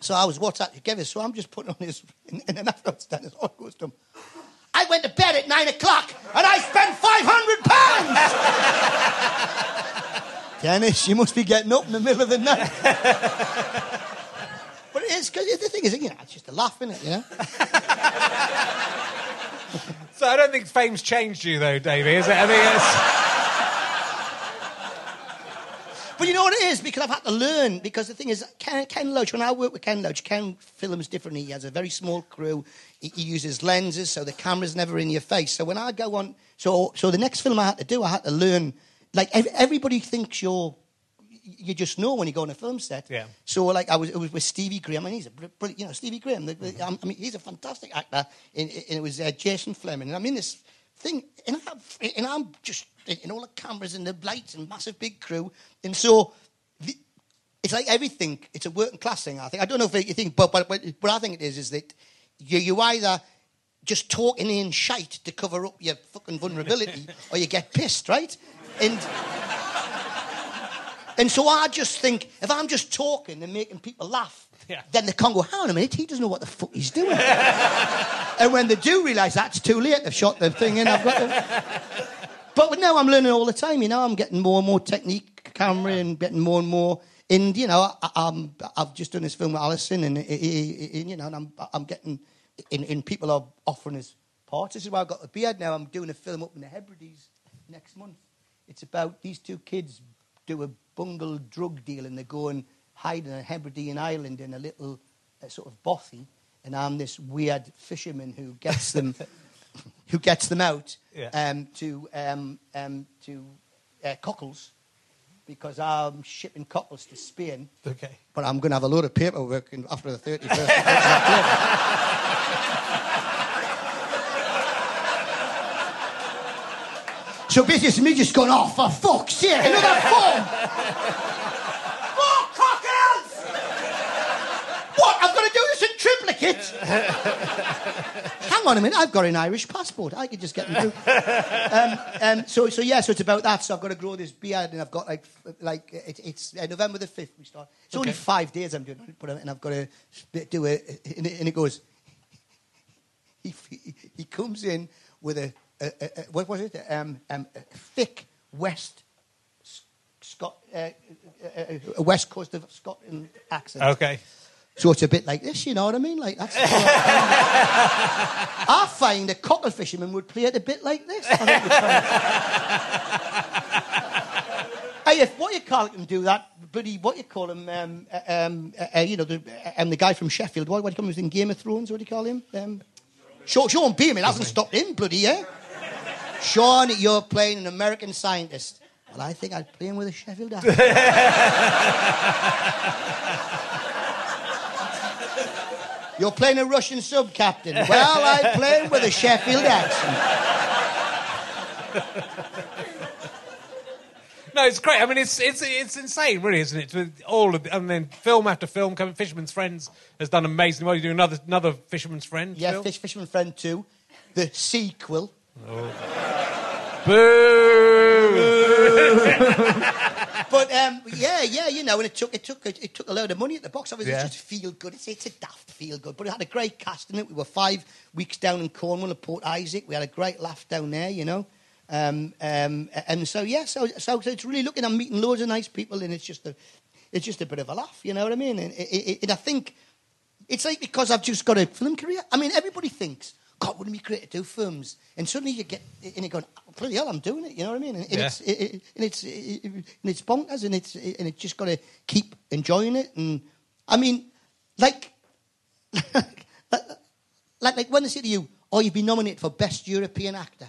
so I was what's that together. So I'm just putting on his, and, and then afterwards Dennis Hopper goes to I went to bed at nine o'clock and I spent 500 pounds. Dennis, you must be getting up in the middle of the night. but it is, because the thing is, you know, it's just a laugh, isn't it, you know? so I don't think fame's changed you, though, Davey, is it? I mean, it's... But you know what it is? Because I've had to learn. Because the thing is, Ken, Ken Loach, when I work with Ken Loach, Ken films differently. He has a very small crew. He, he uses lenses, so the camera's never in your face. So when I go on, so so the next film I had to do, I had to learn. Like ev- everybody thinks you're, you just know when you go on a film set. Yeah. So like I was, it was with Stevie Graham, and he's a brilliant, you know, Stevie Graham. The, the, I mean, he's a fantastic actor. And, and it was uh, Jason Flemyng, and I'm in this thing, and, I, and I'm just in all the cameras and the lights and massive big crew, and so. The, it's like everything. It's a working class thing. I think. I don't know if you think, but but but what I think it is is that you you either just talking in shite to cover up your fucking vulnerability, or you get pissed, right? And and so I just think if I'm just talking and making people laugh, Yeah. then they can't go, hang on a minute, he doesn't know what the fuck he's doing. and when they do realise that's too late, they've shot the thing in, I've got to... But now I'm learning all the time, you know, I'm getting more and more technique, camera, and getting more and more. And, you know, I, I'm, I've just done this film with Alison, and, and, and, you know, and I'm, I'm getting, and, and people are offering us parts. This is why I've got the beard now. I'm doing a film up in the Hebrides next month. It's about these two kids do a bungled drug deal and they go and hide in a Hebridean island in a little uh, sort of bothy. And I'm this weird fisherman who gets them, who gets them out Yeah. um, to um, um, to uh, cockles because I'm shipping cockles to Spain. Okay. But I'm going to have a load of paperwork after the 31st. of October. so basically, it's me just going, oh, for fuck's sake, another phone! More cockles! What? I've got to do this in triplicate? Hang on a minute, I've got an Irish passport. I could just get them through. Um, um, so, so yeah, so it's about that. So I've got to grow this beard, and I've got like, like it, it's uh, November the fifth. We start. It's only five days I'm doing, it, and I've got to do it, and it, and it goes. He, he, he comes in with a, a, a, a what was it? Um, um, a thick West Scot, uh, a, a West Coast of Scotland accent. Okay. So it's a bit like this, you know what I mean? Like that's. I find a cockle fisherman would play it a bit like this. I think it's fine. hey, if what you call him do that, bloody what you call him, um, uh, um, uh, uh, you know, the, uh, um, the guy from Sheffield. What, what do you call him? Was in Game of Thrones. What do you call him? Um, Sean, Sean Bean. It hasn't stopped him, bloody yeah. Sean, you're playing an American scientist. Well, I think I'd play him with a Sheffield accent. You're playing a Russian sub captain. Well, I play him with a Sheffield accent. No, it's great. I mean, it's it's it's insane, really, isn't it? With all of, the, and then film after film coming. Fisherman's Friends has done amazing. Well, you do another another Fisherman's Friend. Yeah, film? Fish, Fisherman Friend 2. The sequel. Oh. Boo! But um, yeah, yeah, you know, and it took it took it took a load of money at the box office. Yeah. It's just feel good. It's, it's a daft feel good, but it had a great cast in it. We were five weeks down in Cornwall at Port Isaac. We had a great laugh down there, you know. Um, um, and so yeah, so, so so it's really looking. I'm meeting loads of nice people, and it's just a it's just a bit of a laugh. You know what I mean? And, it, it, and I think it's like because I've just got a film career. I mean, everybody thinks, God, wouldn't it be great to do films? And suddenly you get and you go, oh, bloody hell, I'm doing it. You know what I mean? And, and Yeah. it's it, it- and it's it, and it's bonkers, and it's and it's just got to keep enjoying it. And I mean, like, like, like, like when they say to you, "Oh, you've been nominated for best European actor,"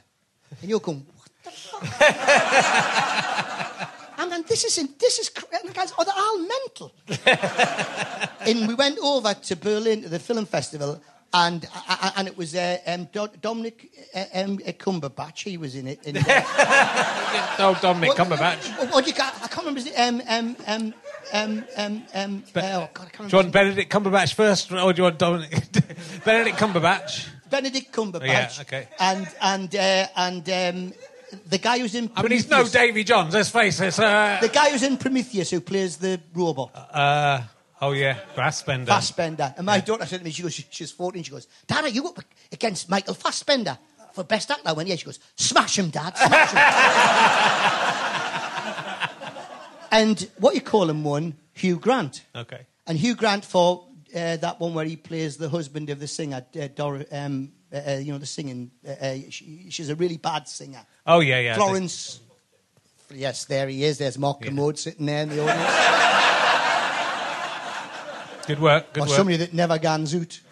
and you're going, "What the fuck?" and then this is this is and the guys, oh, they're all mental. and we went over to Berlin to the film festival, and uh, uh, and it was uh, um, Do- Dominic uh, um, Cumberbatch. He was in it. And, uh, Oh, Dominic what- Cumberbatch. What, what do you got? I can't remember his name. Um, um, um, um, um, um, Be- oh, God, I can't Do remember. you want Benedict Cumberbatch first, or do you want Dominic? Benedict Cumberbatch. Benedict Cumberbatch. Yeah, okay. And and uh, and um, the guy who's in. I mean, he's no Davy Johns. Let's face it. Uh, The guy who's in Prometheus who plays the robot. uh, oh yeah, Fassbender. Fassbender. And my daughter said to me, she goes, she- she's 14, she goes, Dad, are you up against Michael Fassbender for best actor? I went, yeah. She goes, smash him, Dad, smash him. and what you call him won Hugh Grant. Okay. And Hugh Grant for uh, that one where he plays the husband of the singer, uh, Dor- um, uh, uh, you know, the singing. Uh, uh, she, she's a really bad singer. Oh yeah, yeah. Florence. Yes, there he is. There's Mark Kermode sitting there in the audience. Good work. Good or work. somebody that never gans out.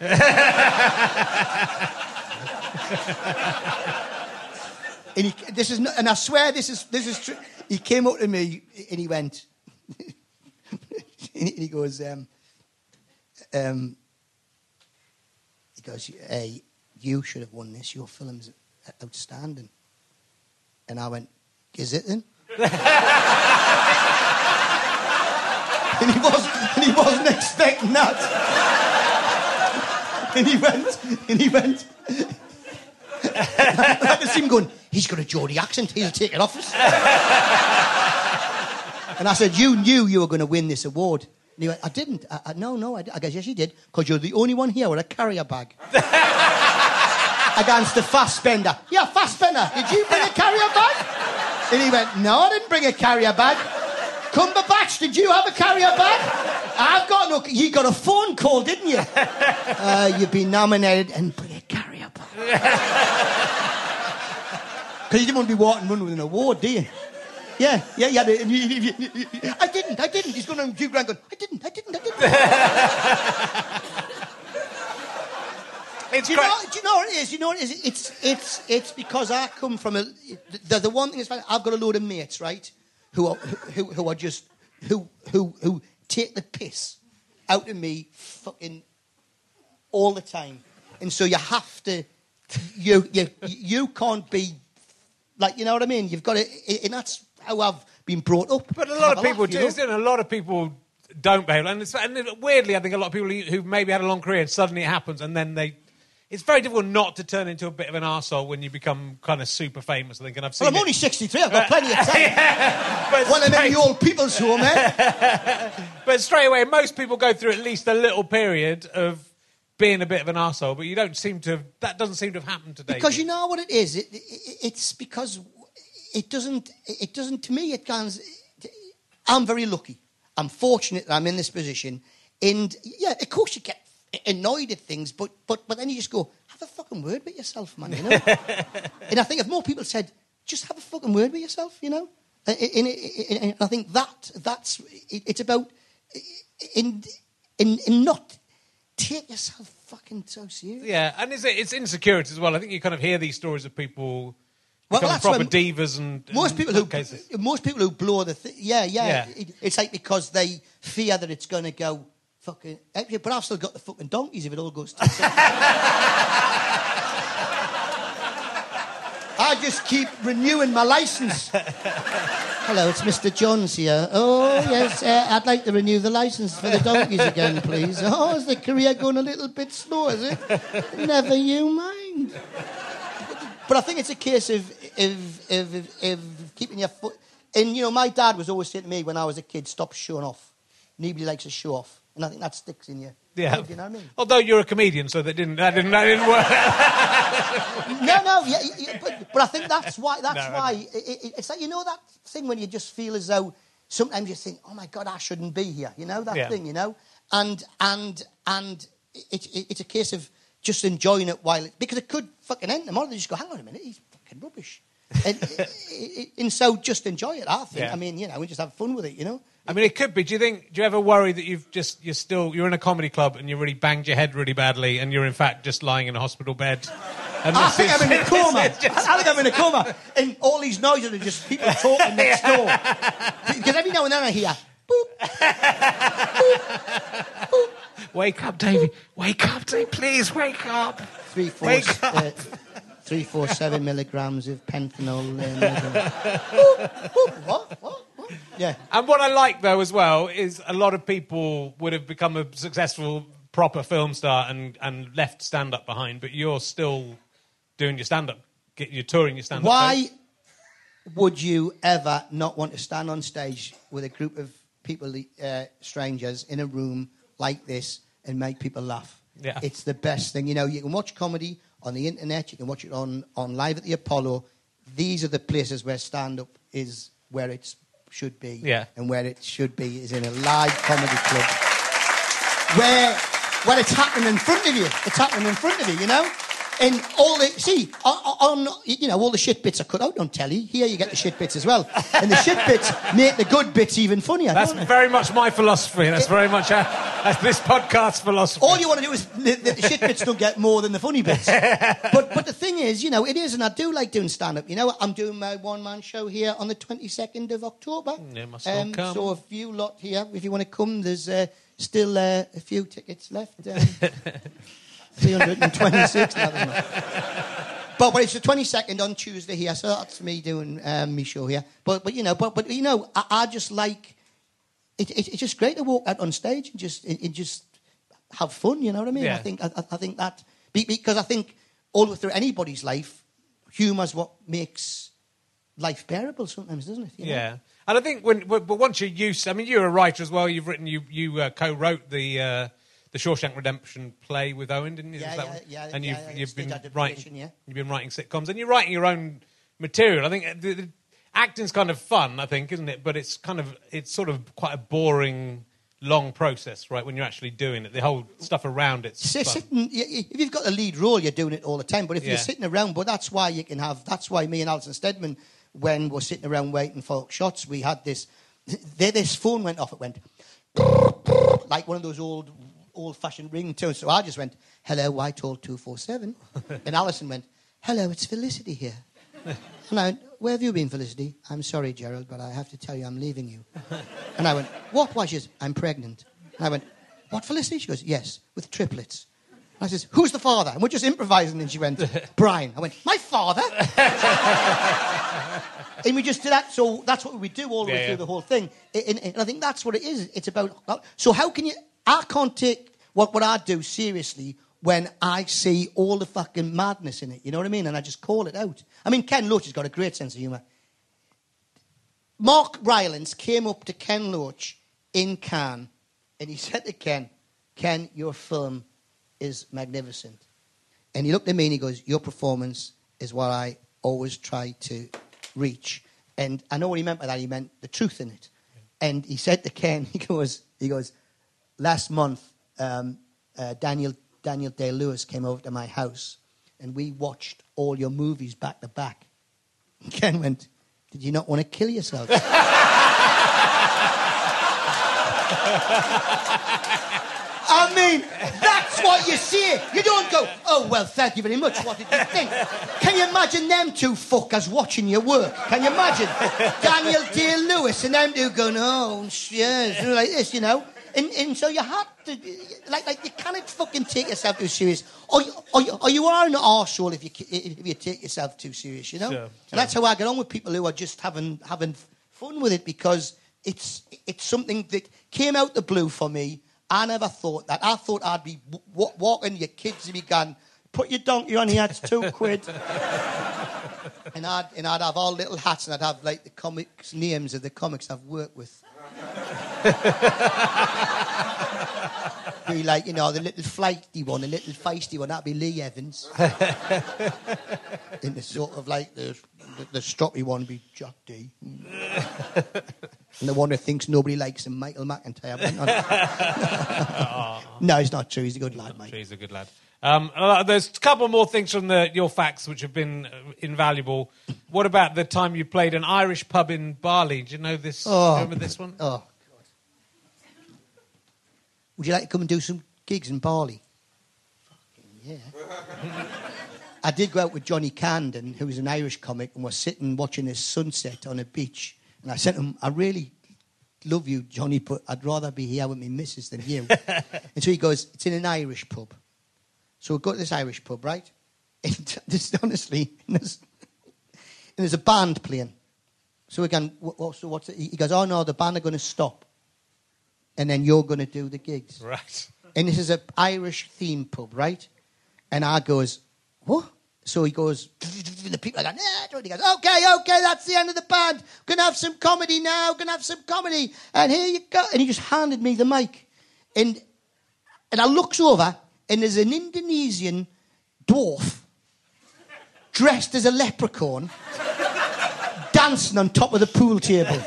and he, this is, not, and I swear this is this is true. He came up to me and he went, and he goes, um, um, he goes, hey, you should have won this. Your film's outstanding. And I went, is it then? and he was and he wasn't expecting that. and he went and he went. I could see him going, he's got a Geordie accent, he'll take it off us. and I said, You knew you were going to win this award. And he went, I didn't. I, I, no, no, I, I guess yes, you did, because you're the only one here with a carrier bag. Against the Fassbender. Yeah, Fassbender. did you bring a carrier bag? And he went, No, I didn't bring a carrier bag. Cumberbatch, did you have a carrier bag? I've got no. You got a phone call, didn't you? Uh, you've been nominated and bring a carrier bag. Because you didn't want to be walking around with an award, do you? Yeah, yeah, yeah. I didn't, I didn't. He's going on Hugh Grant going, I didn't, I didn't, I didn't. Do you, know, do you know what it is? You know what it is? It's, it's, it's because I come from a. The, the one thing is, I've got a load of mates, right, who are, who, who are just. Who, who, who take the piss out of me fucking all the time. And so you have to. You, you, you can't be. Like, you know what I mean? You've got to. And that's how I've been brought up. But a lot have of people laugh, you do. know? isn't? A lot of people don't behave, and, it's, and weirdly, I think a lot of people who who maybe had a long career, and suddenly it happens, and then they. It's very difficult not to turn into a bit of an arsehole when you become kind of super famous. I think, and I've seen. Well, I'm it. only 63. I've got plenty of time. but, Well, I'm in straight, old people's home, eh? but straight away, most people go through at least a little period of being a bit of an arsehole, but you don't seem to. Have, That doesn't seem to have happened today. Because you know what it is. It, it, it's because it doesn't. It doesn't. To me, it comes. I'm very lucky. I'm fortunate that I'm in this position. And yeah, of course you get annoyed at things, but but but then you just go have a fucking word with yourself, man. You know. and I think if more people said just have a fucking word with yourself, you know. And, and, and- and I think that that's it, it's about in in in not take yourself fucking so serious. Yeah, and it's, it's insecurity as well. I think you kind of hear these stories of people Well, become that's proper divas and most people who nutcases. most people who blow the th- yeah, yeah Yeah. It, it's like because they fear that it's going to go fucking but I've still got the fucking donkeys if it all goes to I just keep renewing my license. Hello, it's Mr. Johns here. Oh, yes, uh, I'd like to renew the license for the donkeys again, please. Oh, is the career going a little bit slow, is it? Never you mind. But I think it's a case of, of, of, of, of keeping your foot. And, you know, my dad was always saying to me when I was a kid, stop showing off. Nobody likes to show off. And I think that sticks in you. Yeah. You know what I mean? Although you're a comedian, so that didn't that didn't that didn't work. no, no, yeah, yeah, but, but I think that's why. That's No, why it, it, it's like you know that thing when you just feel as though sometimes you think, "Oh my God, I shouldn't be here." You know that Yeah. thing, you know, and and and it, it, it's a case of just enjoying it while it, because it could fucking end tomorrow. They just go, "Hang on a minute, he's fucking rubbish," and, and so just enjoy it. I think. Yeah. I mean, you know, and just have fun with it. You know. I mean, it could be. Do you think? Do you ever worry that you've just you're still you're in a comedy club and you really banged your head really badly and you're in fact just lying in a hospital bed? I think is- I'm in a coma. I think I'm in a coma. And all these noises are just people talking next door. Because every now and then I hear, boop, boop, boop, Wake up, Davey. Wake up, Davey. Please wake up. three, four, Wake uh, three, four, seven milligrams of pentanol. And, boop, boop, what? What? What? Yeah. And what I like though as well is a lot of people would have become a successful proper film star and, and left stand up behind, but you're still doing your stand up. You're touring your stand up. Why would you ever not want to stand on stage with a group of people, uh, strangers, in a room like this and make people laugh? Yeah. It's the best thing. You know, you can watch comedy on the internet, you can watch it on, on live at the Apollo. These are the places where stand up is where it should be. Yeah. And where it should be is in a live comedy club where where it's happening in front of you. It's happening in front of you, you know. And all the see on, on you know all the shit bits are cut out on telly. Here you get the shit bits as well, and the shit bits make the good bits even funnier. That's very much my philosophy. That's very much our, that's this podcast philosophy. all you want to do is the, the shit bits don't get more than the funny bits. but but the thing is, you know, it is, and I do like doing stand up. You know, I'm doing my one man show here on the 22nd of October. Um, Yeah, must all come. So if you lot here, if you want to come, there's uh, still uh, a few tickets left. Um, 326. no, there's not. But, but it's the 22nd on Tuesday here, so that's me doing um, me show here. But but you know, but but you know, I, I just like it, it. It's just great to walk out on stage and just and, and just have fun. You know what I mean? Yeah. I think I, I- think that because I think all through anybody's life, humour's what makes life bearable. Sometimes, doesn't it? you know? Yeah, and I think when but but once you're used, I mean, you're a writer as well. You've written, you you uh, co-wrote the uh, the Shawshank Redemption play with Owen, didn't you? Yeah, that yeah, yeah, And you've yeah, you've been writing, yeah. you've been writing sitcoms, and you're writing your own material. I think uh, the, the acting's kind of fun, I think, isn't it? But it's kind of it's sort of quite a boring. Long process, right? When you're actually doing it, the whole stuff around it. Fun. sitting, if you've got a lead role, you're doing it all the time. But if Yeah. you're sitting around, but that's why you can have. That's why me and Alison Steadman, when we're sitting around waiting for shots, we had this. There, this phone went off. It went like one of those old, old-fashioned ringtones. So I just went, "Hello, Whitehall two four seven," and Alison went, "Hello, it's Felicity here." And I went, Where have you been, Felicity? I'm sorry, Gerald, but I have to tell you I'm leaving you. And I went, What? Why? She says, I'm pregnant. And I went, What, Felicity? She goes, Yes, with triplets. And I says, Who's the father? And we're just improvising. And she went, Brian. I went, My father? and we just did that. So that's what we do all the Yeah, way through yeah. the whole thing. And, and I think that's what it is. It's about. Uh, so how can you. I can't take what, would I do seriously when I see all the fucking madness in it. You know what I mean? And I just call it out. I mean, Ken Loach has got a great sense of humour. Mark Rylance came up to Ken Loach in Cannes and he said to Ken, Ken, your film is magnificent. And he looked at me and he goes, Your performance is what I always try to reach. And I know what he meant by that. He meant the truth in it. And he said to Ken, he goes, he goes, last month, um, uh, Daniel Daniel Day Lewis came over to my house, and we watched all your movies back to back. And Ken went, "Did you not want to kill yourself?" I mean, that's what you see. You don't go, oh, well, thank you very much. What did you think? Can you imagine them two fuckers watching your work? Can you imagine? Daniel Day Lewis and them two going, oh, yes, like this, you know? And, and so you have to, like, like you cannot fucking take yourself too serious. Or, you- or, you- or you are an arsehole if you, if you take yourself too serious, you know? Sure, And that's how I get on with people who are just having, having fun with it because it's, it's something that came out the blue for me. I never thought that. I thought I'd be w- w- walking your kids and be going, put your donkey on here, it's two quid. and, I'd, and I'd have all little hats and I'd have like the comics names of the comics I've worked with. Be like, you know, the little flighty one, the little feisty one, that'd be Lee Evans. and the sort of like the, the, the stroppy one would be Jack Dee. and the one who thinks nobody likes him, Michael McIntyre. no, it's not true. He's a good lad, mate. He's a good lad. Um, uh, there's a couple more things from the, your facts which have been uh, invaluable. What about the time you played an Irish pub in Bali? Do you know this? Oh. Remember this one? Oh. Would you like to come and do some gigs in Bali? Fucking yeah. I did go out with Johnny Camden, who was an Irish comic, and we're sitting watching this sunset on a beach. And I said to him, I really love you, Johnny, but I'd rather be here with my missus than you. and so he goes, It's in an Irish pub. So we go to this Irish pub, right? And this, honestly, and there's, and there's a band playing. So we can, what- so what's it? He goes, Oh no, the band are going to stop. And then you're going to do the gigs. Right. And this is an Irish theme pub, right? And I goes, what? So he goes, the people are going, nah. He goes, okay, okay, that's the end of the band. Gonna have some comedy now. Gonna have some comedy. And here you go. And he just handed me the mic. And and I looks over, and there's an Indonesian dwarf dressed as a leprechaun dancing on top of the pool table.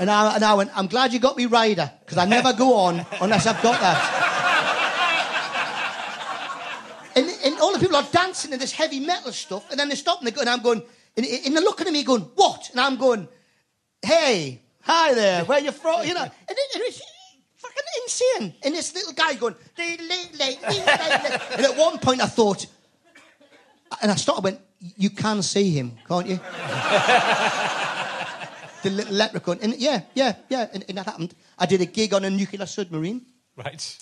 And I, and I went, I'm glad you got me rider, because I never go on unless I've got that. And, and all the people are dancing to this heavy metal stuff, and then they stop and they go, and I'm going, and, and they're looking at me going, what? And I'm going, hey, hi there, where you from? You know, and it, it's fucking insane. And this little guy going, "Dee, lee, lee." and at one point I thought, and I started went, you can see him, can't you? the little leprechaun. And yeah, yeah, yeah. And, and that happened. I did a gig on a nuclear submarine Right.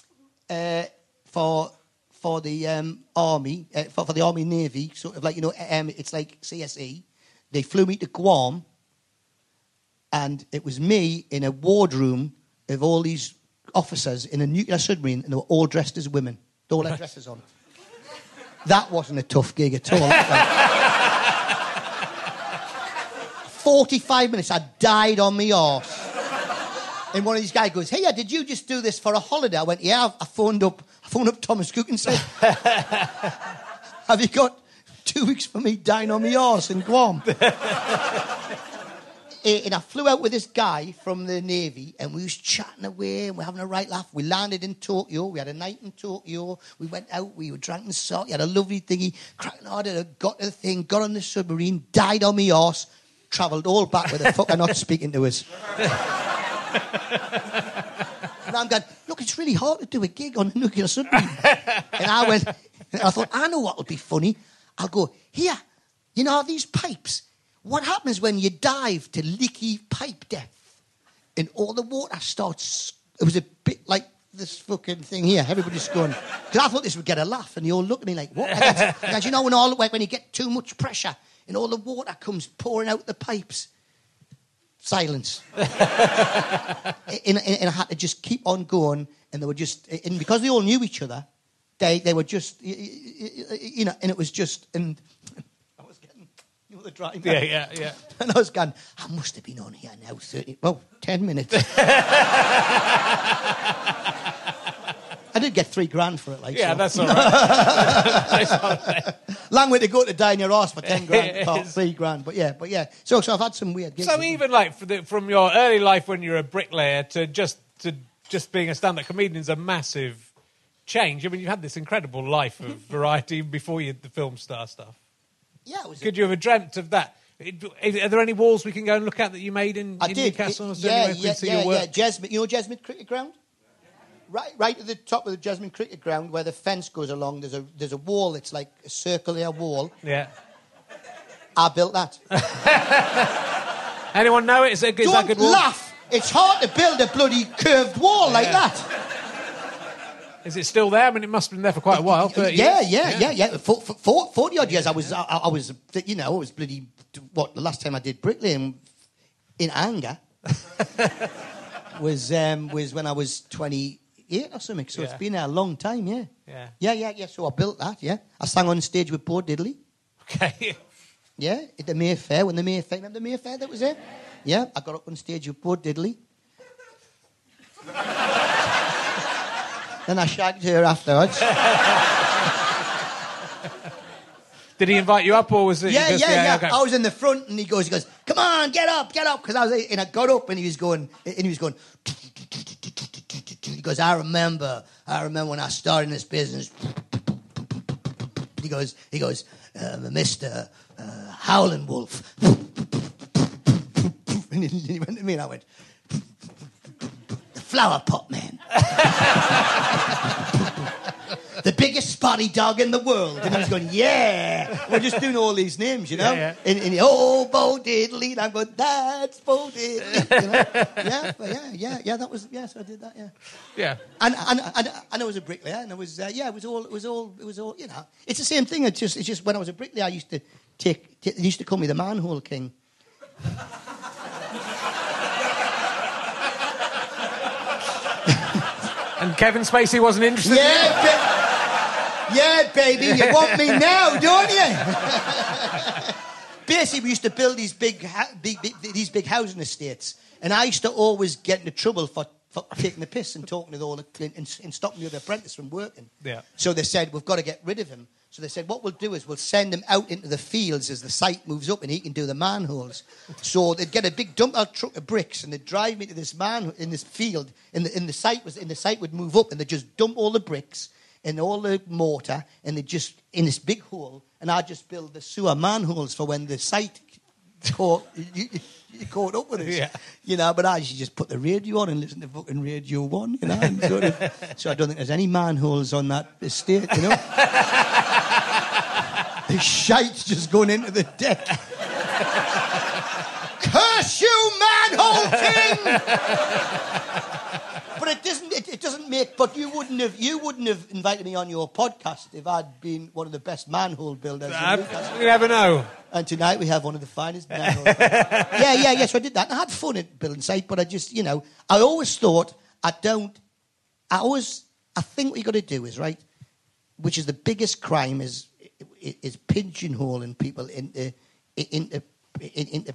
uh, for for the um, army, uh, for, for the army navy, sort of like you know, um, it's like CSE. They flew me to Guam, and it was me in a wardroom of all these officers in a nuclear submarine, and they were all dressed as women. They all had dresses on. That wasn't a tough gig at all. 45 minutes, I died on my arse. And one of these guys goes, "Hey, yeah, did you just do this for a holiday?" I went, "Yeah." I phoned up, I phoned up Thomas Cook and said, "Have you got two weeks for me dying on my arse in Guam?" And I flew out with this guy from the Navy, and we was chatting away, and we're having a right laugh. We landed in Tokyo. We had a night in Tokyo. We went out. We were drinking salt. We had a lovely thingy. Cracking hard. Got to the thing. Got on the submarine. Died on my arse. Travelled all back with a fucker not speaking to us. And I'm going, look, it's really hard to do a gig on a nuclear submarine. and I went, and I thought, I know what would be funny. I'll go, here, you know these pipes? What happens when you dive to leaky pipe depth and all the water starts? It was a bit like this fucking thing here. Everybody's going, because I thought this would get a laugh, and they all look at me like, what? Because you know, when, all, when you get too much pressure and all the water comes pouring out the pipes, silence. and, and, and I had to just keep on going, and they were just, and because they all knew each other, they, they were just, you know, and it was just, and I was getting, you know, the drawing. Yeah, yeah, yeah. And I was going, I must have been on here now 30, well, 10 minutes. I did get three grand for it, like Yeah, so. that's all right. That's all right. Long way to go to die in your ass for 10 grand, oh, three grand, but yeah, but yeah. So, so I've had some weird. So even like for the, from your early life when you're a bricklayer to just to just being a stand-up comedian is a massive change. I mean, you've had this incredible life of variety before you the film star stuff. yeah, was it Could you have dreamt of that? Are there any walls we can go and look at that you made in, I in did. Newcastle? It- yeah, yeah, yeah, your work? yeah. Jesmond, you know Jesmond Cricket Ground? Right, right at the top of the Jesmond Cricket Ground, where the fence goes along, there's a there's a wall. It's like a circular wall. Yeah. I built that. Anyone know it? Is, Don't that a good wall? laugh. It's hard to build a bloody curved wall like Yeah. that. Is it still there? I mean, it must have been there for quite a while. 30 Yeah, yeah, yeah, yeah. For, for, for, Forty odd years, I was, I, I was, you know, I was bloody. What the last time I did bricklaying in anger was um, was when I was twenty eight or something. So yeah. it's been there a long time, yeah. Yeah. Yeah, yeah, yeah. So I built that, yeah. I sang on stage with Bo Diddley. Okay. yeah, at the Mayfair, when the Mayfair, remember the Mayfair that was there? Yeah, I got up on stage with Bo Diddley. then I shagged her afterwards. Did he invite you up, or was it? Yeah, yeah, yeah. yeah. Okay. I was in the front, and he goes, he goes, come on, get up, get up, because I was, and I got up, and he was going, and he was going, he goes, "I remember, I remember when I started this business." He goes, he goes, uh, Mister uh, Howling Wolf. And he went to me, and I went, "The flower pot man." the biggest spotty dog in the world. And he's going, yeah. We're just doing all these names, you know? Yeah, And, and he, oh, Bo Diddley. And I'm going, that's Bo Diddley. You know? yeah, but yeah, yeah, yeah, that was, yeah, so I did that, yeah. yeah. And, and, and, and I was a bricklayer, and I was, uh, yeah, it was all, it was all, it was all, you know. It's the same thing. It's just, it's just when I was a bricklayer, I used to take, t- they used to call me the manhole king. And Kevin Spacey wasn't interested. Yeah, yeah, baby, you want me now, don't you? Basically, we used to build these big, big, big, these big housing estates, and I used to always get into trouble for, for taking the piss and talking to all the and, and stopping the other apprentice from working. Yeah. So they said we've got to get rid of him. So they said what we'll do is we'll send him out into the fields as the site moves up, and he can do the manholes. So they'd get a big dump out truck of bricks, and they'd drive me to this man in this field. In the in the site was in the site would move up, and they'd just dump all the bricks and all the mortar, and they just in this big hole, and I'd just build the sewer manholes for when the site caught you, you, caught up with us. Yeah. You know, but I just put the radio on and listen to fucking Radio One. You know, and sort of, so I don't think there's any manholes on that estate. You know, the shite's just going into the deck. Curse you, manhole king! But it doesn't. It, it doesn't make. But you wouldn't have. You wouldn't have invited me on your podcast if I'd been one of the best manhole builders. Uh, you never know. And tonight we have one of the finest manholes. yeah, yeah, yeah. So I did that. And I had fun at building site, but I just, you know, I always thought I don't. I always. I think what you got to do is right, which is the biggest crime is is pigeonholing people into into in into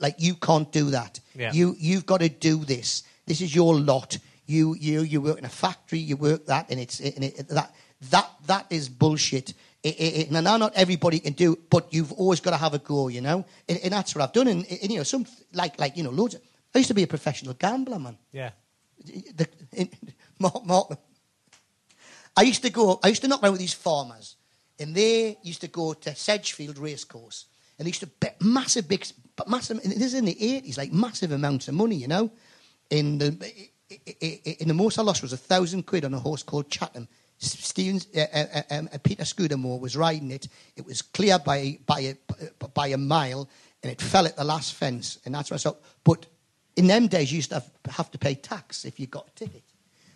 like you can't do that. Yeah. You you've got to do this. This is your lot. You you you work in a factory. You work that, and it's and it, that that that is bullshit. It, it, it, now, not everybody can do, but you've always got to have a go, you know. And, and that's what I've done. And, and you know, some like like you know, loads. Of, I used to be a professional gambler, man. Yeah. The, in, Mark, Mark, I used to go. I used to knock around with these farmers, and they used to go to Sedgefield Racecourse, and they used to bet massive big, but massive. This is in the eighties, like massive amounts of money, you know. In the uh, in the most I lost was a thousand quid on a horse called Chatham. Stevens, uh, uh, um, uh, Peter Scudamore was riding it. It was clear by by a, by a mile, and it fell at the last fence, and that's what I saw. But in them days, you used to have, have to pay tax if you got a ticket.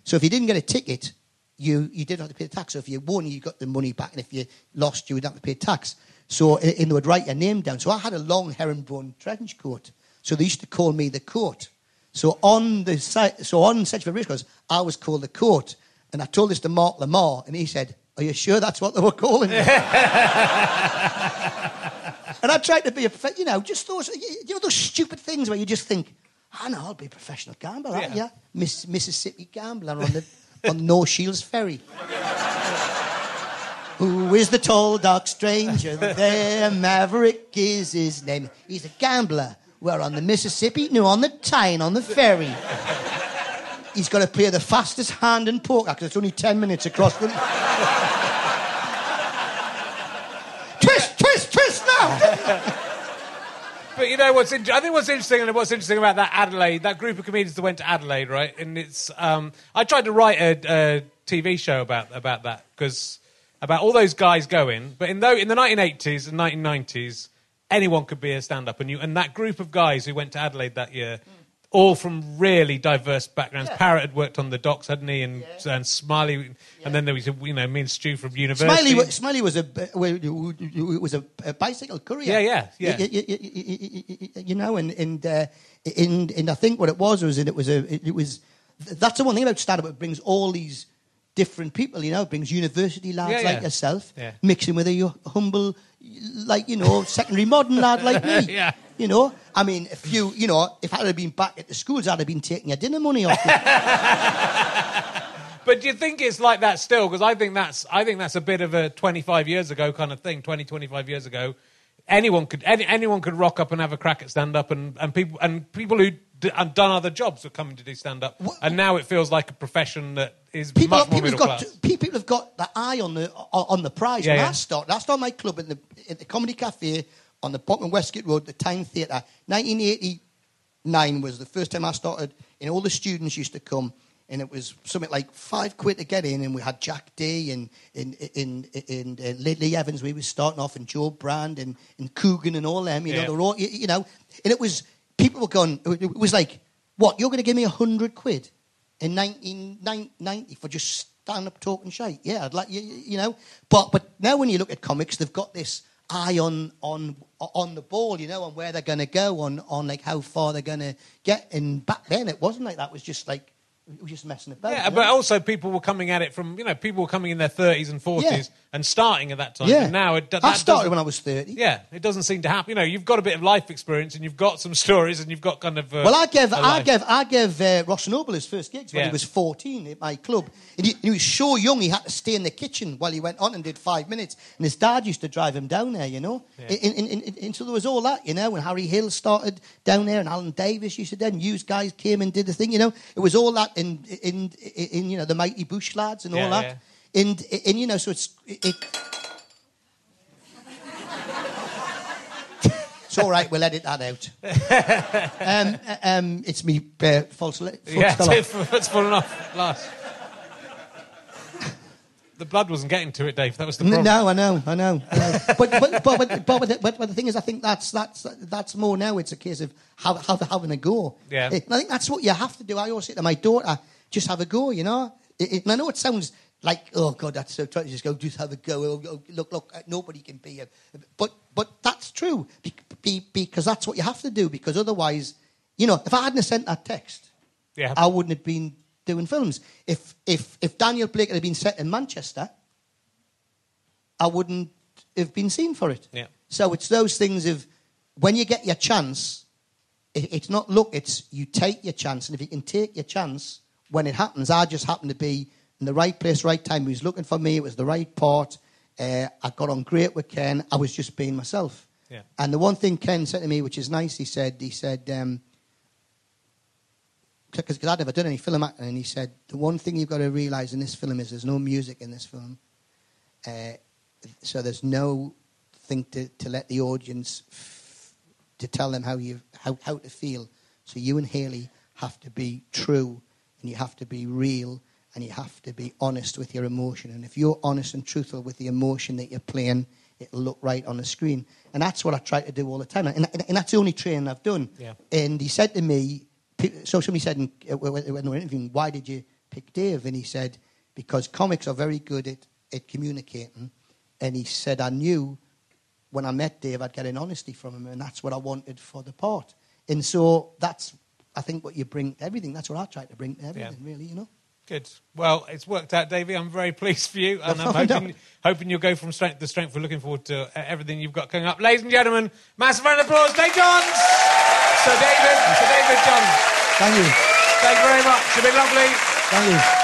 So if you didn't get a ticket, you, you didn't have to pay the tax. So if you won, you got the money back, and if you lost, you would have to pay tax. So and they would write your name down. So I had a long herringbone trench coat. So they used to call me the coat. So on the site, so on Sedgefield Racecourse, I was called the court, And I told this to Mark Lamarr, and he said, "Are you sure that's what they were calling me?" and I tried to be a, prof- you know, just those, you know, those stupid things where you just think, "I know, I'll be a professional gambler, yeah. Yeah. Miss, Mississippi gambler on the on North Shields Ferry." Who is the tall, dark stranger there? Maverick is his name. He's a gambler. We're on the Mississippi, no, on the Tyne, on the ferry. He's got to play the fastest hand in poker because it's only 10 minutes across the. twist, twist, twist now! But you know what's? In- I think what's interesting, and what's interesting about that Adelaide, that group of comedians that went to Adelaide, right? And it's. Um, I tried to write a, a TV show about about that because about all those guys going. But in though in the 1980s and 1990s, anyone could be a stand-up, and you and that group of guys who went to Adelaide that year. All from really diverse backgrounds. Yeah. Parrot had worked on the docks, hadn't he? And, Yeah. and Smiley, and then there was you know me and Stu from university. Smiley, Smiley was a was a, a bicycle courier. Yeah, yeah, yeah. You, you- you- you- know, and and uh, and and I think what it was was, and it was a it was that's the one thing about stand-up. It brings all these different people. You know, it brings university lads Yeah, like yeah. yourself, Yeah. mixing with a humble, like you know, secondary modern lad like me. Yeah. You know, I mean, if you, you know, if I'd have been back at the schools, I'd have been taking your dinner money off. you. But do you think it's like that still? Because I think that's I think that's a bit of a 25 years ago kind of thing. 20, 25 years ago, anyone could any, anyone could rock up and have a crack at stand up, and, and people and people who d- and done other jobs were coming to do stand up, and now it feels like a profession that is people, much more people, have got class. people have got the eye on the on the prize. Yeah, when yeah. I started, I started my club in the in the Comedy Cafe on the Bottom Westgate Road, the Tyne Theatre. 1989 was the first time I started, and all the students used to come. And it was something like five quid to get in, and we had Jack Dee and in in in uh, Lee Evans. We were starting off, and Jo Brand and, and Coogan and all them. You know, Yeah. they're all you, you know. And it was people were going. It was like, what? You're going to give me a hundred quid in 1990 for just stand up talking shite. Yeah, I'd like you, you know. But but now when you look at comics, they've got this eye on on on the ball, you know, on where they're going to go, on on like how far they're going to get. And back then, it wasn't like that. It was just like just messing about. Yeah, but also people were coming at it from you know people were coming in their 30s and 40s Yeah. And starting at that time. yeah. And now it, that I started when I was 30. Yeah, it doesn't seem to happen. You know, you've got a bit of life experience and you've got some stories and you've got kind of. Uh, Well, I gave I gave I gave uh, Ross Noble his first gigs when Yeah. he was 14 at my club, and he, he was so young he had to stay in the kitchen while he went on and did five minutes. And his dad used to drive him down there, you know. Yeah. And, and, and, and so there was all that, you know. When Harry Hill started down there, and Alan Davies used to then use guys came and did the thing, you know. It was all that in in in, in you know the mighty Boosh lads and all Yeah, that. And, and you know, so it's it, It's all right. We'll edit that out. um, um, it's me uh, false. Yeah, it's, fallen off last. The blood wasn't getting to it, Dave. That was the problem. No, I know, I know. I know. but, but, but, but, the, but the thing is, I think that's, that's, that's more now. It's a case of have, have, having a go. Yeah. And I think that's what you have to do. I always say to my daughter, just have a go, you know? It, it, and I know it sounds like, oh, God, that's so trying to just go, just have a go. Oh, oh, look, look, uh, nobody can be a... But, but that's true, be, be, because that's what you have to do, because otherwise, you know, if I hadn't sent that text, Yeah. I wouldn't have been doing films. If if if Daniel Blake had been set in Manchester, I wouldn't have been seen for it. Yeah. So it's those things of when you get your chance, it, it's not look, it's you take your chance, and if you can take your chance when it happens, I just happen to be in the right place, right time. He was looking for me. It was the right part. Uh, I got on great with Ken. I was just being myself. Yeah. And the one thing Ken said to me, which is nice, he said, he said, um, because I'd never done any film acting, and he said, the one thing you've got to realise in this film is there's no music in this film. Uh, so there's no thing to, to let the audience, f- to tell them how, you, how, how to feel. So you and Hayley have to be true, and you have to be real, and you have to be honest with your emotion. And if you're honest and truthful with the emotion that you're playing, it'll look right on the screen. And that's what I try to do all the time. And, and, and that's the only training I've done. Yeah. And he said to me, so somebody said in, uh, when were interviewing, why did you pick Dave? And he said, because comics are very good at, at communicating. And he said, I knew when I met Dave, I'd get an honesty from him, and that's what I wanted for the part. And so that's, I think, what you bring to everything. That's what I try to bring to everything, really, you know? Good. Well, it's worked out, Davey. I'm very pleased for you, and I'm no. hoping, hoping you'll go from strength to strength. We're looking forward to uh, everything you've got coming up. Ladies and gentlemen, massive round of applause, Dave Johns! Sir David, Sir David Johns. Thank you. Thank you very much. It's been lovely. Thank. You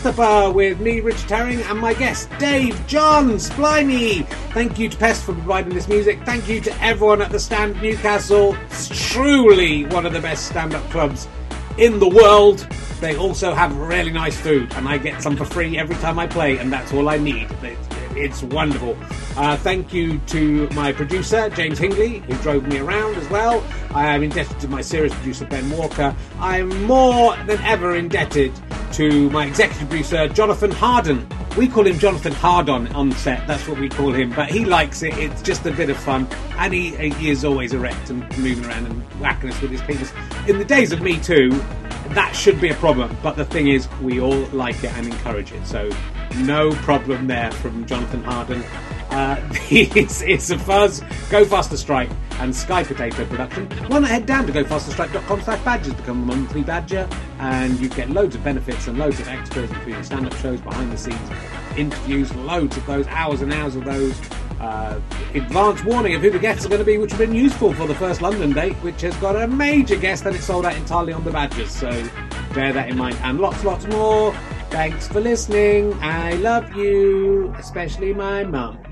RHLSTP with me, Richard Herring, and my guest, Dave Johns. Blimey! Thank you to Pest for providing this music. Thank you to everyone at the Stand Newcastle. It's truly one of the best stand up clubs in the world. They also have really nice food, and I get some for free every time I play, and that's all I need. It's, it's wonderful. Uh, thank you to my producer, James Hingley, who drove me around as well. I am indebted to my series producer, Ben Walker. I am more than ever indebted to my executive producer, Jonathan Harden. We call him Jonathan Hardon on set, that's what we call him, but he likes it. It's just a bit of fun, and he, he is always erect and moving around and whacking us with his penis. In the days of Me Too, that should be a problem, but the thing is, we all like it and encourage it, so no problem there from Jonathan Harden. Uh, it's, a Fuzz, Go Faster Stripe, and Sky Potato production. Why not head down to gofasterstripe.com slash badges, become a monthly badger, and you get loads of benefits and loads of extras, including stand-up shows, behind the scenes interviews, loads of those, hours and hours of those. Uh, advance warning of who the guests are going to be, which have been useful for the first London date, which has got a major guest and it's sold out entirely on the badges. So bear that in mind, and lots, lots more. Thanks for listening. I love you, especially my mum.